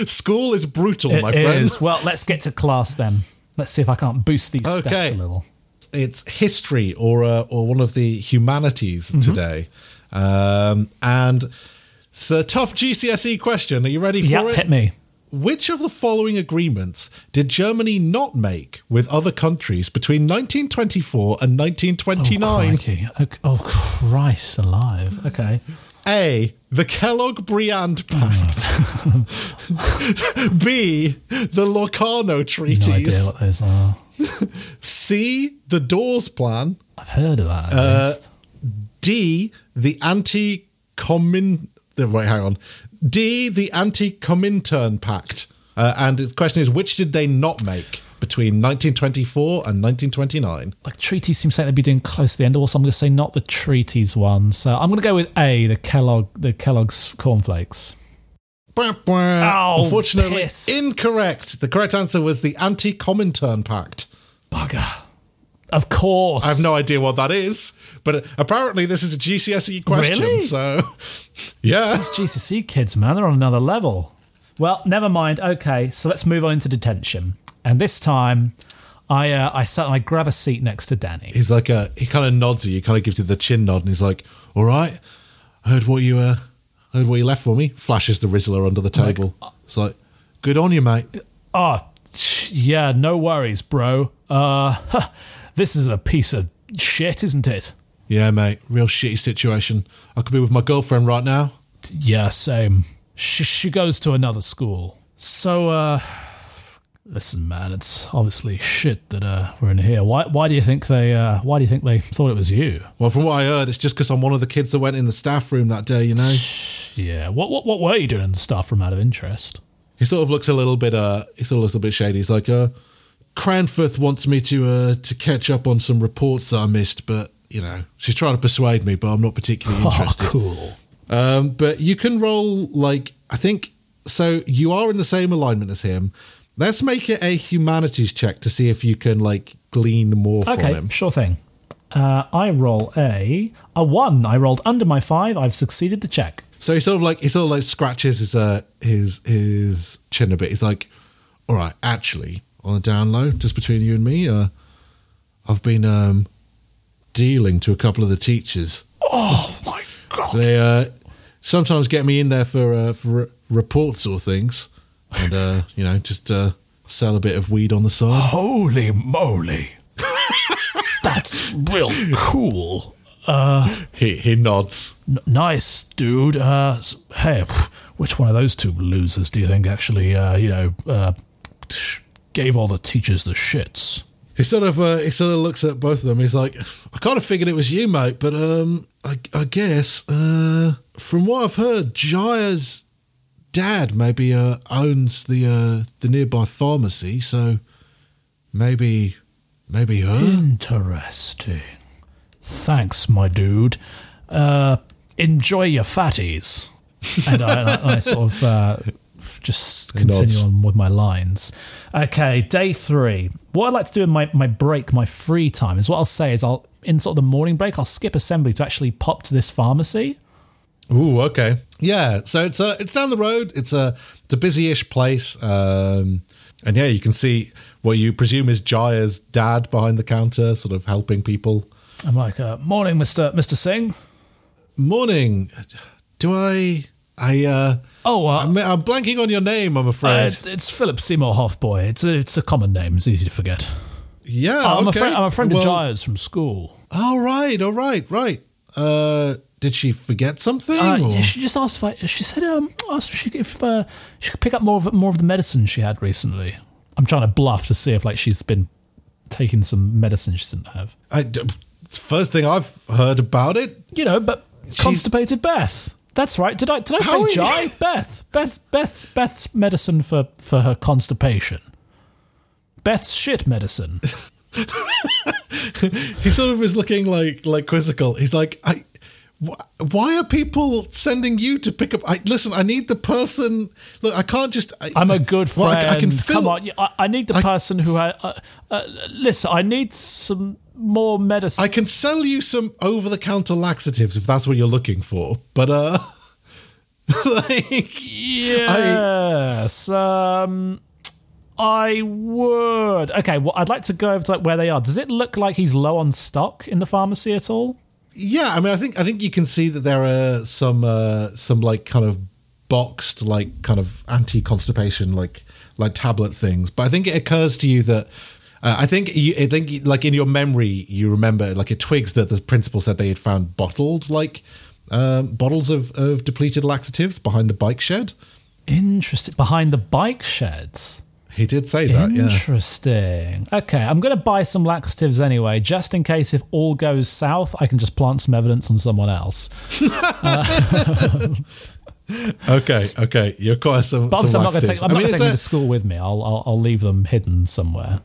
School is brutal, It my friends. Well, let's get to class then. Let's see if I can't boost these Okay. stats a little. It's history or uh, or one of the humanities Mm-hmm. today, um, and it's a tough GCSE question. Are you ready for Yeah, it? hit me. Which of the following agreements did Germany not make with other countries between 1924 and Oh, 1929? crikey. Okay. Oh, Christ alive. Okay. A. The Kellogg Briand Pact. B. The Locarno Treaties. No idea what those are. C. The Dawes Plan. I've heard of that. at Uh, least. D. The Anti Comin. Wait, hang on. D. The Anti Comintern Pact. Uh, and the question is, which did they not make between 1924 and 1929? Like treaties seem like they'd be doing close to the end. Also, I'm going to say not the treaties one. So I'm going to go with A, the Kellogg, the Kellogg's cornflakes. Oh, Unfortunately, piss. incorrect. The correct answer was the Anti-Comintern Pact. Bugger. Of course. I have no idea what that is, but apparently this is a GCSE question. Really? So, yeah. Those GCSE kids, man, they're on another level. Well, never mind. Okay, so let's move on into detention. And this time, I uh, I sat and I grab a seat next to Danny. He's like a he kind of nods at you, kind of gives you the chin nod, and he's like, "All right, I heard what you uh, heard what you left for me." Flashes the Rizla under the table. it's like, "Good on you, mate." Oh, tch, yeah, no worries, bro. Uh, this is a piece of shit, isn't it? Yeah, mate, real shitty situation. I could be with my girlfriend right now. Yeah, same. She, she goes to another school. So, uh, listen, man, it's obviously shit that uh, we're in here. Why, why do you think they, uh, why do you think they thought it was you? Well, from what I heard, it's just because I'm one of the kids that went in the staff room that day. You know, Yeah, what, what, what were you doing in the staff room out of interest? He sort of looks a little bit uh, he a little bit shady. He's like, uh, Cranforth wants me to uh to catch up on some reports that I missed, but you know, she's trying to persuade me, but I'm not particularly interested. Oh, cool. Um, but you can roll like I think so. You are in the same alignment as him. Let's make it a humanities check to see if you can like glean more from Okay, him. sure thing. Uh, I roll a a one. I rolled under my five. I've succeeded the check. So he sort of like he sort of like scratches his uh his his chin a bit. He's like, "All right, actually, on the down low, just between you and me, uh, I've been um dealing to a couple of the teachers. Oh my god! They uh sometimes get me in there for uh, for reports or things, and uh you know just uh sell a bit of weed on the side." Holy moly! That's real cool. He he nods. N- nice, dude. Uh, hey, which one of those two losers do you think actually, uh, you know, uh, gave all the teachers the shits? He sort of uh, he sort of looks at both of them. He's like, I kind of figured it was you, mate, but um, I, I guess uh, from what I've heard, Jaya's dad maybe uh, owns the uh, the nearby pharmacy, so maybe maybe her. Interesting. Thanks, my dude. Uh, enjoy your fatties. And I, I, I sort of uh, just continue nods. on with my lines. Okay, day three. What I'd like to do in my, my break, my free time, is what I'll say is I'll, in sort of the morning break, I'll skip assembly to actually pop to this pharmacy. Ooh, okay, yeah. So it's uh, it's down the road. It's a it's a busy-ish place, um, and yeah, you can see what you presume is Jaya's dad behind the counter, sort of helping people. I'm like, uh, morning, Mr. Mr. Singh. Morning. Do I? I uh, Oh, uh, I'm, I'm blanking on your name. I'm uh, afraid. it's Philip Seymour Hoffboy. It's a, it's a common name. It's easy to forget. yeah, I'm, okay. a friend, I'm a friend well, of Jaya's from school. All right, all right, right. Uh, did she forget something? Uh, yeah, she just asked if I. She said, um, asked if she, could- if uh, she could pick up more of more of the medicine she had recently. I'm trying to bluff to see if like she's been taking some medicine she shouldn't have. I d- first thing I've heard about it. You know, but constipated Beth. That's right. Did I did I How say are you- Jai? Beth. Beth. Beth. Beth's medicine for for her constipation. Beth's shit medicine. He sort of is looking like like quizzical. He's like, I. wh- Why are people sending you to pick up? I listen. I need the person. Look, I can't just. I, I'm a good friend. Well, I, I can fill, Come on, I, I need the person who. I, uh, uh, listen, I need some more medicine. I can sell you some over-the-counter laxatives if that's what you're looking for. But uh, like, Yes. um, I would. Okay, well, I'd like to go over to like where they are. Does it look like he's low on stock in the pharmacy at all? Yeah, I mean, I think I think you can see that there are some uh, some like kind of boxed like kind of anti constipation like like tablet things, but I think it occurs to you that. Uh, I think you, I think like in your memory you remember like it twigs that the principal said they had found bottled like um, bottles of, of depleted laxatives behind the bike shed. Interesting. Behind the bike sheds. He did say that, yeah. Interesting. Okay, I'm going to buy some laxatives anyway, just in case if all goes south, I can just plant some evidence on someone else. okay, okay. You're quite some. But some I'm not going to take. I'm I not mean, to take there- them to school with me. I'll, I'll I'll leave them hidden somewhere.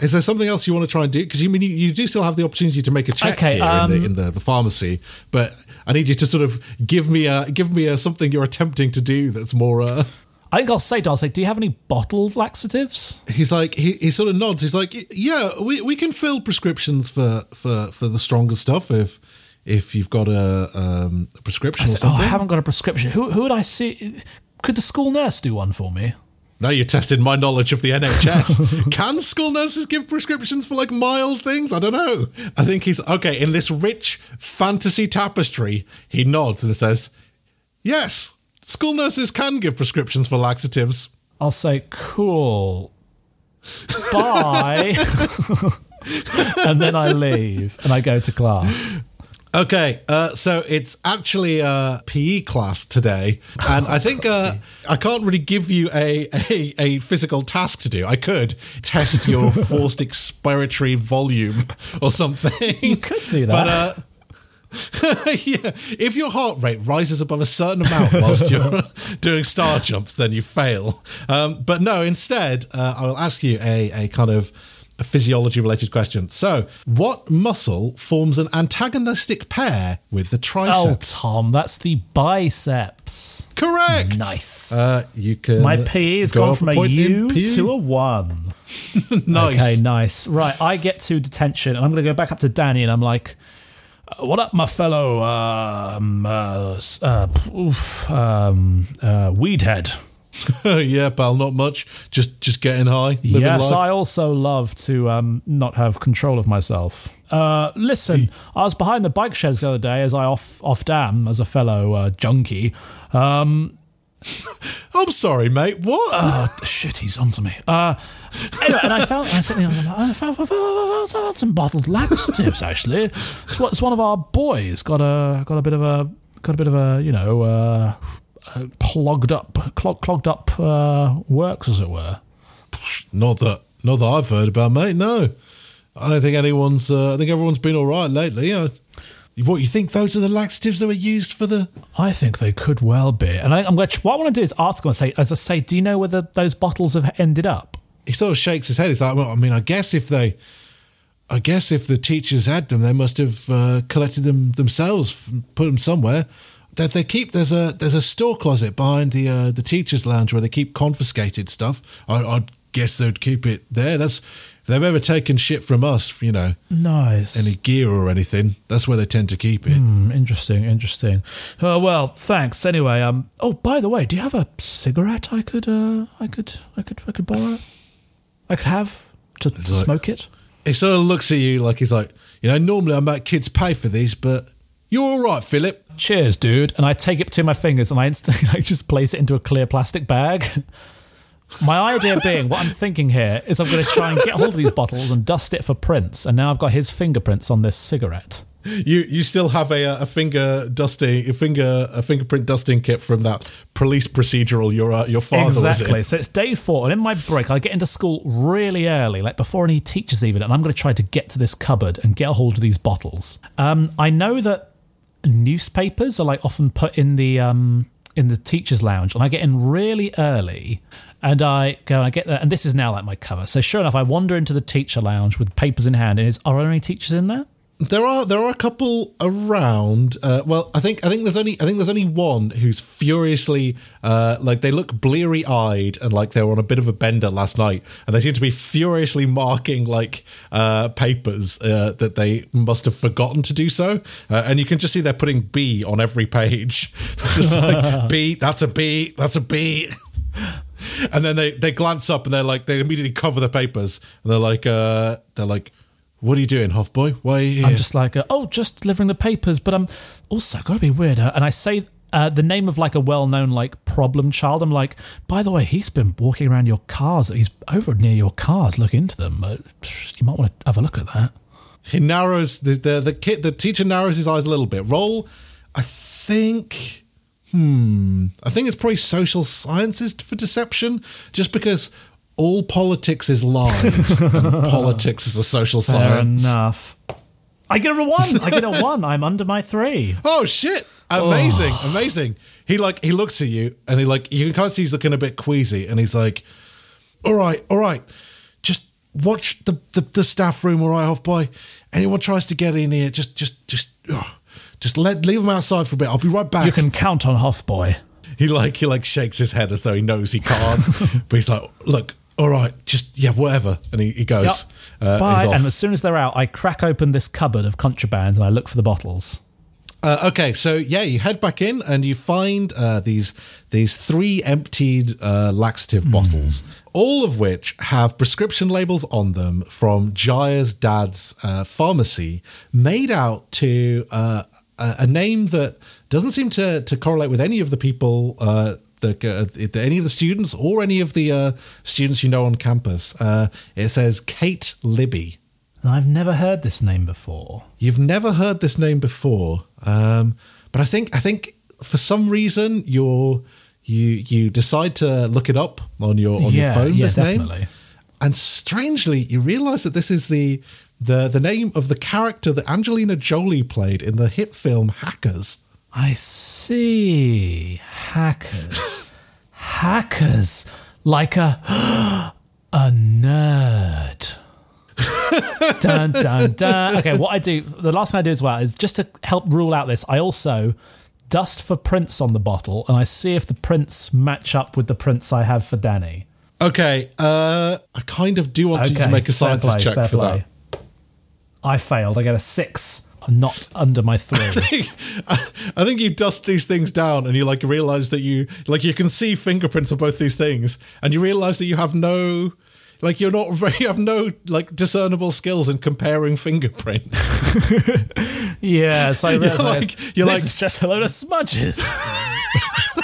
Is there something else you want to try and do? Because you mean you, you do still have the opportunity to make a check Okay, here um, in, the, in the, the pharmacy, but I need you to sort of give me a give me a something you're attempting to do that's more. Uh, I think I'll say to I'll say, do you have any bottled laxatives? he's like he, he sort of nods. He's like, yeah, we, we can fill prescriptions for, for, for the stronger stuff if if you've got a, um, a prescription I said, oh, I haven't got a prescription. Who who would I see? Could the school nurse do one for me? Now you're testing my knowledge of the NHS. can school nurses give prescriptions for like mild things? I don't know. I think he's okay in this rich fantasy tapestry. He nods and says, "Yes, school nurses can give prescriptions for laxatives." I'll say, cool. Bye. and then I leave and I go to class. Okay, uh, so it's actually a PE class today, and I think uh, I can't really give you a, a a physical task to do. I could test your forced expiratory volume or something. You could do that. but uh, yeah, if your heart rate rises above a certain amount whilst you're doing star jumps, then you fail. Um, but no, instead, uh, I will ask you a a kind of a physiology related question. So, what muscle forms an antagonistic pair with the Oh, triceps? Tom, that's the biceps. Correct. Nice. Uh, you can. My PE has go gone from a in U to a one. nice. Okay, nice. Right, I get to detention, and I'm going to go back up to Danny, and I'm like, "Uh, "What up, my fellow um, uh, uh, oof, um, uh, weedhead?" yeah, pal. Not much. Just just getting high. Yes, life. I also love to um, not have control of myself. Uh, listen, I was behind the bike sheds the other day as I off off dam as a fellow uh, junkie. Um, I'm sorry, mate. What? oh, shit, he's onto me. Uh, anyway, and I found I said, you I found, I found- I found some bottled laxatives. Actually, it's, it's one of our boys got a got a bit of a got a bit of a you know uh, uh, clogged up clog, clogged up uh, works as it were. Not that, not that I've heard about, mate. No, I don't think anyone's. Uh, I think everyone's been all right lately. What you think? Those are the laxatives that were used for the? I think they could well be. And I, I'm going to, what I want to do is ask them and say, as I say, do you know whether those bottles have ended up? He sort of shakes his head. He's like, well, I mean, I guess if they, I guess if the teachers had them, they must have uh, collected them themselves, put them somewhere. That they keep there's a there's a store closet behind the uh, the teachers' lounge where they keep confiscated stuff. I, I guess they'd keep it there. That's if they've ever taken shit from us, you know, Nice. any gear or anything. That's where they tend to keep it. Hmm, interesting, interesting. Uh, well, thanks. Anyway, um. Oh, by the way, do you have a cigarette I could, uh, I could, I could, I could borrow? I could have to like- smoke it. He sort of looks at you like he's like, you know, normally I make kids pay for these, but you're all right, Philip. Cheers, dude. And I take it between my fingers and I instantly like, just place it into a clear plastic bag. My idea being, what I'm thinking here is I'm going to try and get hold of these bottles and dust it for prints. And now I've got his fingerprints on this cigarette. You you still have a a finger dusting a finger a fingerprint dusting kit from that police procedural your uh, your father exactly. was in. So it's day four, and in my break, I get into school really early, like before any teachers even, and I'm going to try to get to this cupboard and get a hold of these bottles. Um, I know that newspapers are like often put in the um, in the teachers' lounge, and I get in really early. And I go and I get there, and this is now like my cover. So sure enough, I wander into the teacher lounge with papers in hand. And is are there any teachers in there? There are there are a couple around. Uh, well, I think I think there's only I think there's only one who's furiously uh, like they look bleary eyed and like they were on a bit of a bender last night, and they seem to be furiously marking like uh, papers uh, that they must have forgotten to do so, uh, and you can just see they're putting B on every page, just like B. That's a B. That's a B. And then they, they glance up and they're like they immediately cover the papers and they're like uh, they're like, what are you doing, Hoffboy? Why are you here? I'm just like, uh, oh, just delivering the papers, but I'm also got to be weird. uh, And I say uh, the name of like a well-known like problem child. I'm like, by the way, he's been walking around your cars. He's over near your cars. Look into them. Uh, you might want to have a look at that. He narrows the the the kid. The teacher narrows his eyes a little bit. Roll, I think. Hmm. I think it's probably social sciences for deception, just because all politics is lies and politics is a social Fair science. enough. I get a one. I get a one. I'm under my three. Oh shit! Amazing, oh. amazing. He like he looks at you and he like you can kind of see he's looking a bit queasy and he's like, "All right, all right, just watch the the, the staff room, all right, off boy. Anyone tries to get in here, just just just oh, just let leave them outside for a bit. I'll be right back." You can count on Hoffboy. he like he like shakes his head as though he knows he can't, but he's like, "Look, all right, just yeah, whatever," and he, he goes. Yep. Uh, Bye. And as soon as they're out, I crack open this cupboard of contraband and I look for the bottles. Uh, okay, so yeah, you head back in and you find uh, these these three emptied uh, laxative bottles, all of which have prescription labels on them from Jaya's dad's uh, pharmacy, made out to uh, a, a name that doesn't seem to to correlate with any of the people. Uh, the, uh, any of the students or any of the uh, students you know on campus. Uh, it says Kate Libby. I've never heard this name before. You've never heard this name before, um, but I think I think for some reason you're you you decide to look it up on your on Yeah, your phone. yeah, this name, and strangely you realise that this is the the the name of the character that Angelina Jolie played in the hit film Hackers. I see. Hackers. Hackers. Like a a nerd. dun dun dun. Okay, what I do the last thing I do as well is just to help rule out this, I also dust for prints on the bottle and I see if the prints match up with the prints I have for Danny. Okay, uh, I kind of do want you to make a sciences play, check for play. I failed. I get a six. Not under my three. that. I think you dust these things down and you like realize that you like you can see fingerprints of both these things and you realize that you have no like you're not very you have no like discernible skills in comparing fingerprints. Yeah, so I realised like- you're this like- is just a load of smudges.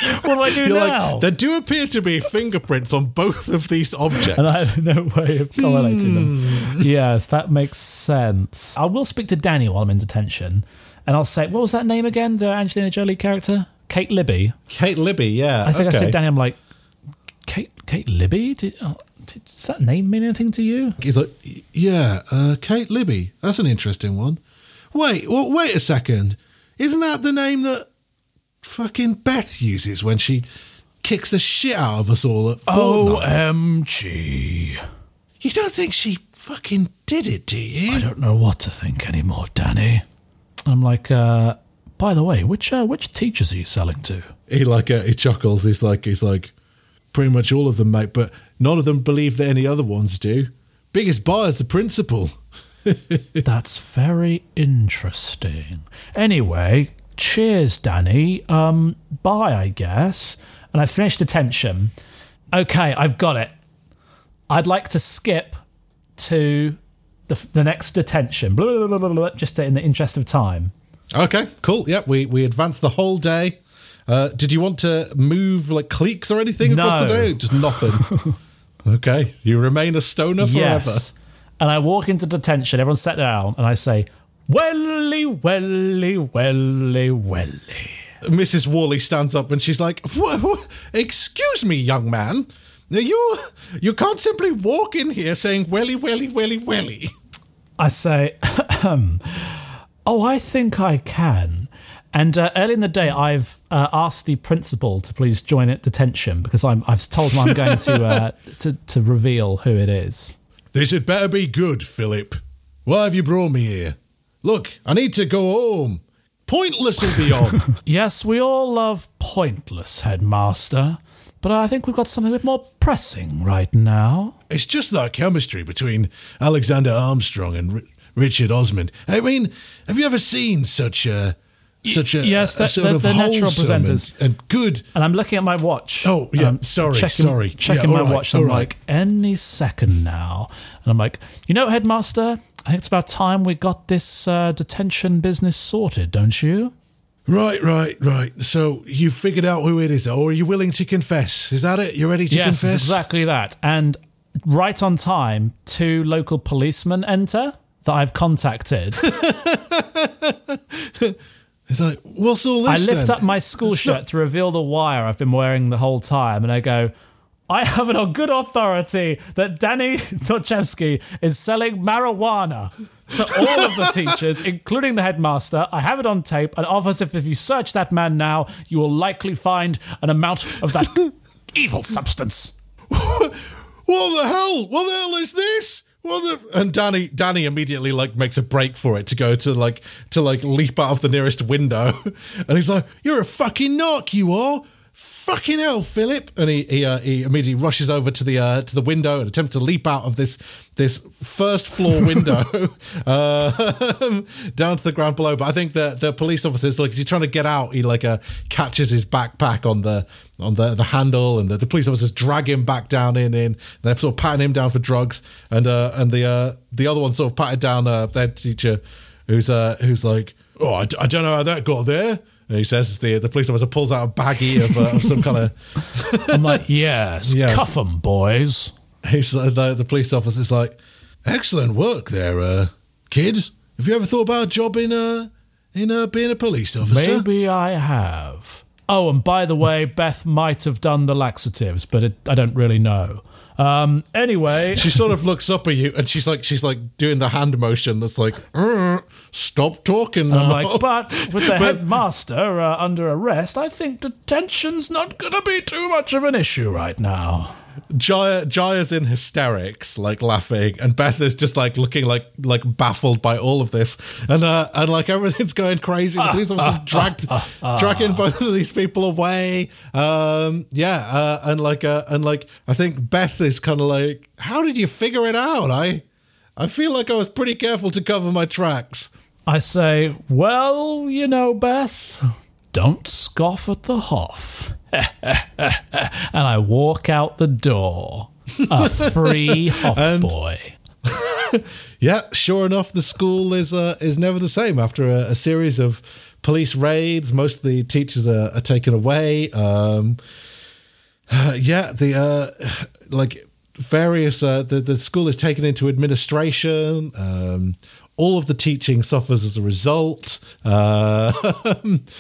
what do I do You're now? like there do appear to be fingerprints on both of these objects. and I have no way of correlating them. Hmm. Yes, that makes sense. I will speak to Danny while I'm in detention, and I'll say, what was that name again? The Angelina Jolie character, Kate Libby. Kate Libby, yeah. I think I said Danny. I'm like, Kate, Kate Libby. Did, oh, did, does that name mean anything to you? He's like, yeah, uh, Kate Libby. That's an interesting one. Wait, w- wait a second. Isn't that the name that fucking Beth uses when she kicks the shit out of us all at Fortnite? OMG. You don't think she fucking did it, do you? I don't know what to think anymore, Danny. I'm like, uh, by the way, which uh, which teachers are you selling to? He like uh, he chuckles. He's like he's like pretty much all of them, mate. But none of them believe that any other ones do. Biggest buyer's the principal. That's very interesting. Anyway, cheers, Danny. Um, bye, I guess. And I finished detention. Okay, I've got it. I'd like to skip to the, the next detention, blah, blah, blah, blah, blah, just in the interest of time. Okay, cool. Yep, we we advanced the whole day. Uh, did you want to move like cliques or anything across the day? Just nothing. okay, you remain a stoner forever. Yes. And I walk into detention, everyone's sat down, and I say, Welly, welly, welly, welly. Mrs. Worley stands up and she's like, "Wha- wha- "Excuse me, young man, you you can't simply walk in here saying welly welly welly welly." I say, Oh, I think I can. And uh, early in the day, I've uh, asked the principal to please join at detention because I'm, I've told him I'm going to, uh, to to reveal who it is. This had better be good, Philip. Why have you brought me here? Look, I need to go home. Pointless will be on. Yes, we all love pointless, headmaster, but I think we've got something a bit more pressing right now. It's just that chemistry between Alexander Armstrong and R- Richard Osman. I mean, have you ever seen such a such a, yes, a they're- sort they're- of they're natural wholesome and- presenters. and, good? And I'm looking at my watch. Oh, yeah, I'm sorry, checking, sorry. Checking Yeah, my right, watch. And I'm right. like, any second now. And I'm like, you know, headmaster, I think it's about time we got this uh, detention business sorted, don't you? Right, right, right. So you figured out who it is, or are you willing to confess? Is that it? You're ready to yes, confess? exactly that. And right on time, two local policemen enter that I've contacted. It's like, what's all this? I lift then? up my school shirt to reveal the wire I've been wearing the whole time, and I go, I have it on good authority that Danny Torchevsky is selling marijuana. to all of the teachers, including the headmaster. I have it on tape and offers if if you search that man now, you will likely find an amount of that evil substance. what the hell? What the hell is this? What the? And Danny, Danny immediately like makes a break for it to go to like to like leap out of the nearest window, and he's like, "You're a fucking narc, you are." Fucking hell, Philip! And he he, uh, he immediately rushes over to the uh, to the window and attempts to leap out of this this first floor window uh, down to the ground below. But I think the the police officers like he's trying to get out, he like uh, catches his backpack on the on the, the handle, and the, the police officers drag him back down in. In they're sort of patting him down for drugs, and uh, and the uh, the other one sort of patted down uh, their teacher, who's uh, who's like, oh, I, I don't know how that got there. And he says the the police officer pulls out a baggie of, uh, of some kind of. I'm like, yes, Yeah. cuff 'em, boys. He's uh, the, the police officer's like, excellent work there, uh, kid. Have you ever thought about a job in uh in uh, being a police officer? Maybe I have. Oh, and by the way, Beth might have done the laxatives, but it, I don't really know. Um, anyway, She sort of looks up at you, and she's like, she's like doing the hand motion that's like, "Uh, stop talking now. I'm like, but with the But- headmaster uh, under arrest, I think detention's not going to be too much of an issue right now. Jaya Jaya's in hysterics, like laughing, and Beth is just like looking like like baffled by all of this, and uh, and like everything's going crazy. The police officers dragged dragging both of these people away. Um, yeah, uh, and like uh, and like I think Beth is kind of like, how did you figure it out? I I feel like I was pretty careful to cover my tracks. I say, well, you know, Beth, don't scoff at the Hoff. and I walk out the door, a free Hoff boy. Yeah, sure enough, the school is uh, is never the same after a, a series of police raids. Most of the teachers are, are taken away. Um, uh, yeah, the uh, like various uh, the the school is taken into administration. Um, all of the teaching suffers as a result. Uh,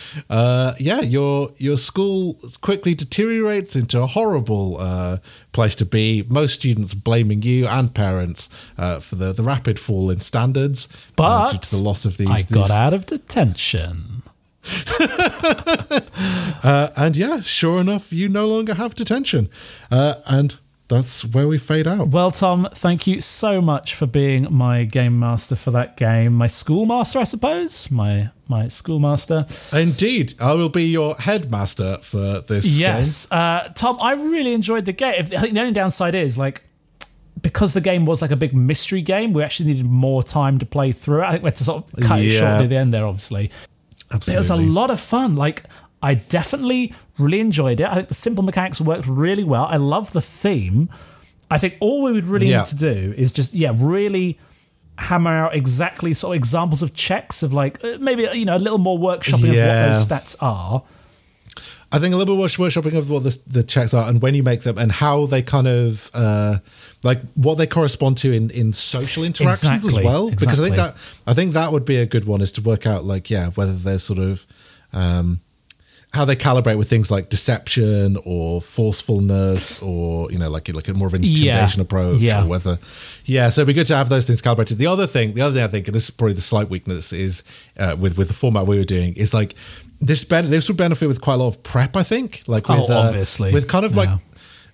uh, yeah, your your school quickly deteriorates into a horrible uh, place to be. Most students blaming you and parents uh, for the, the rapid fall in standards uh, But due to the loss of these. I got these- out of detention. uh, and yeah, sure enough, you no longer have detention, uh, and that's where we fade out. Well, Tom, thank you so much for being my game master for that game. My schoolmaster, I suppose. My my schoolmaster. Indeed, I will be your headmaster for this. Yes, uh, Tom, I really enjoyed the game. I think the only downside is like because the game was like a big mystery game, we actually needed more time to play through it. I think we had to sort of cut it short at the end there, obviously. absolutely. it was a lot of fun. Like I definitely really enjoyed it. I think the simple mechanics worked really well. I love the theme. I think all we would really Yeah. need to do is just yeah, really hammer out exactly sort of examples of checks of like uh, maybe you know a little more workshopping Yeah. of what those stats are. I think a little bit more workshopping of what the, the checks are and when you make them and how they kind of uh, like what they correspond to in, in social interactions Exactly, as well. Because I think that I think that would be a good one is to work out like yeah whether there's sort of um, how they calibrate with things like deception or forcefulness or you know like like a more of an intimidation Yeah, approach yeah. or whether yeah so it'd be good to have those things calibrated the other thing the other thing i think and this is probably the slight weakness is uh, with with the format we were doing is like this ben- this would benefit with quite a lot of prep i think like Oh, with uh, obviously. with kind of like Yeah.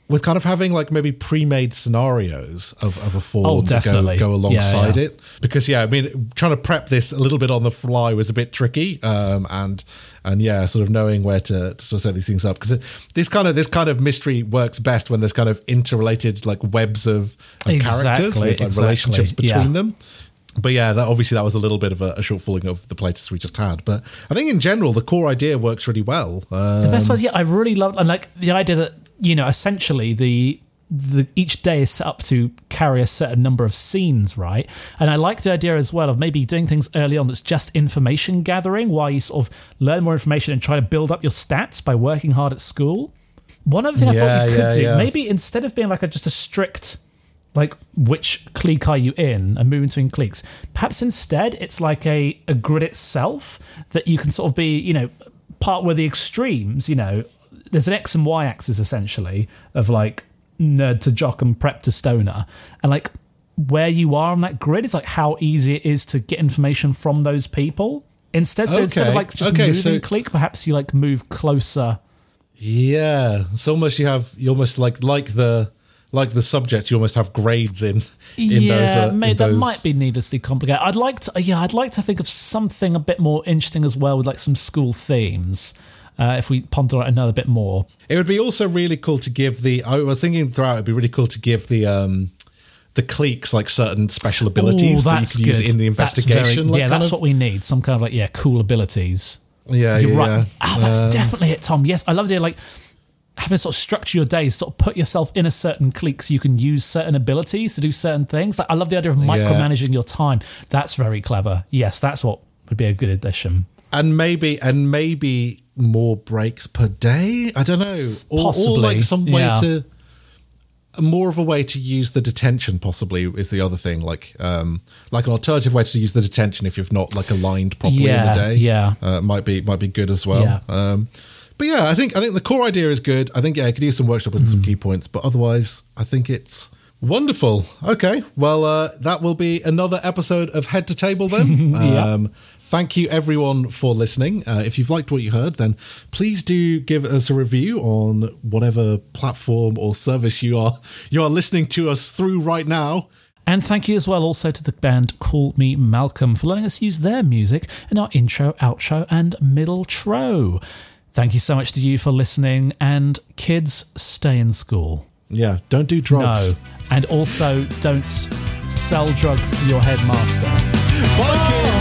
With kind of having like maybe pre-made scenarios of, of a fall Oh, to go, go alongside Yeah, yeah. it because yeah i mean trying to prep this a little bit on the fly was a bit tricky um and and yeah sort of knowing where to, to sort of set these things up because this kind of this kind of mystery works best when there's kind of interrelated like webs of, of characters with like exactly, relationships between yeah. them but yeah, that obviously that was a little bit of a, a shortfalling of the playtest we just had. But I think in general, the core idea works really well. Um, The best was yeah, I really loved and like the idea that you know essentially the the each day is set up to carry a certain number of scenes, right? And I like the idea as well of maybe doing things early on that's just information gathering while you sort of learn more information and try to build up your stats by working hard at school. One other thing I thought you could yeah, do, yeah. maybe instead of being like a, just a strict like which clique are you in and moving between cliques perhaps instead it's like a, a grid itself that you can sort of be you know part where the extremes you know there's an x and y axis essentially of like nerd to jock and prep to stoner and like where you are on that grid. is like how easy it is to get information from those people. Instead, so instead of like just Okay, moving so- click, perhaps you like move closer. Yeah, it's almost you have you almost like like the like the subjects. You almost have grades in in yeah, those. Uh, may- that those- might be needlessly complicated. I'd like to, yeah, I'd like to think of something a bit more interesting as well with like some school themes. Uh, if we ponder it another bit more, It would be also really cool to give the. I was thinking throughout. It'd be really cool to give the um the cliques like certain special abilities Ooh, that you that's could good. use in the That's very- investigation. like, yeah, that's of- what we need. Some kind of like yeah, cool abilities. Yeah, You're yeah, right. yeah. Ah, that's Um, definitely it, Tom. Yes, I love the idea, like having to sort of structure your days, sort of put yourself in a certain clique so you can use certain abilities to do certain things. Like, I love the idea of micromanaging your time. That's very clever. Yes, that's what would be a good addition. and maybe and maybe more breaks per day. I don't know, or, or like some way yeah. to more of a way to use the detention. Possibly is the other thing, like um like an alternative way to use the detention if you've not like aligned properly in the day. yeah. uh, might be might be good as well. Yeah. Um, but yeah, I think I think the core idea is good. I think yeah, I could use some workshop and Mm. some key points, but otherwise, I think it's wonderful. Okay, well, uh, that will be another episode of Head to Table then. Yeah. um, thank you everyone for listening. Uh, if you've liked what you heard, then please do give us a review on whatever platform or service you are you are listening to us through right now. And thank you as well also to the band Call Me Malcolm for letting us use their music in our intro, outro, and middle tro. Thank you so much to you for listening, and kids, stay in school. Yeah, don't do drugs. No. And also, don't sell drugs to your headmaster.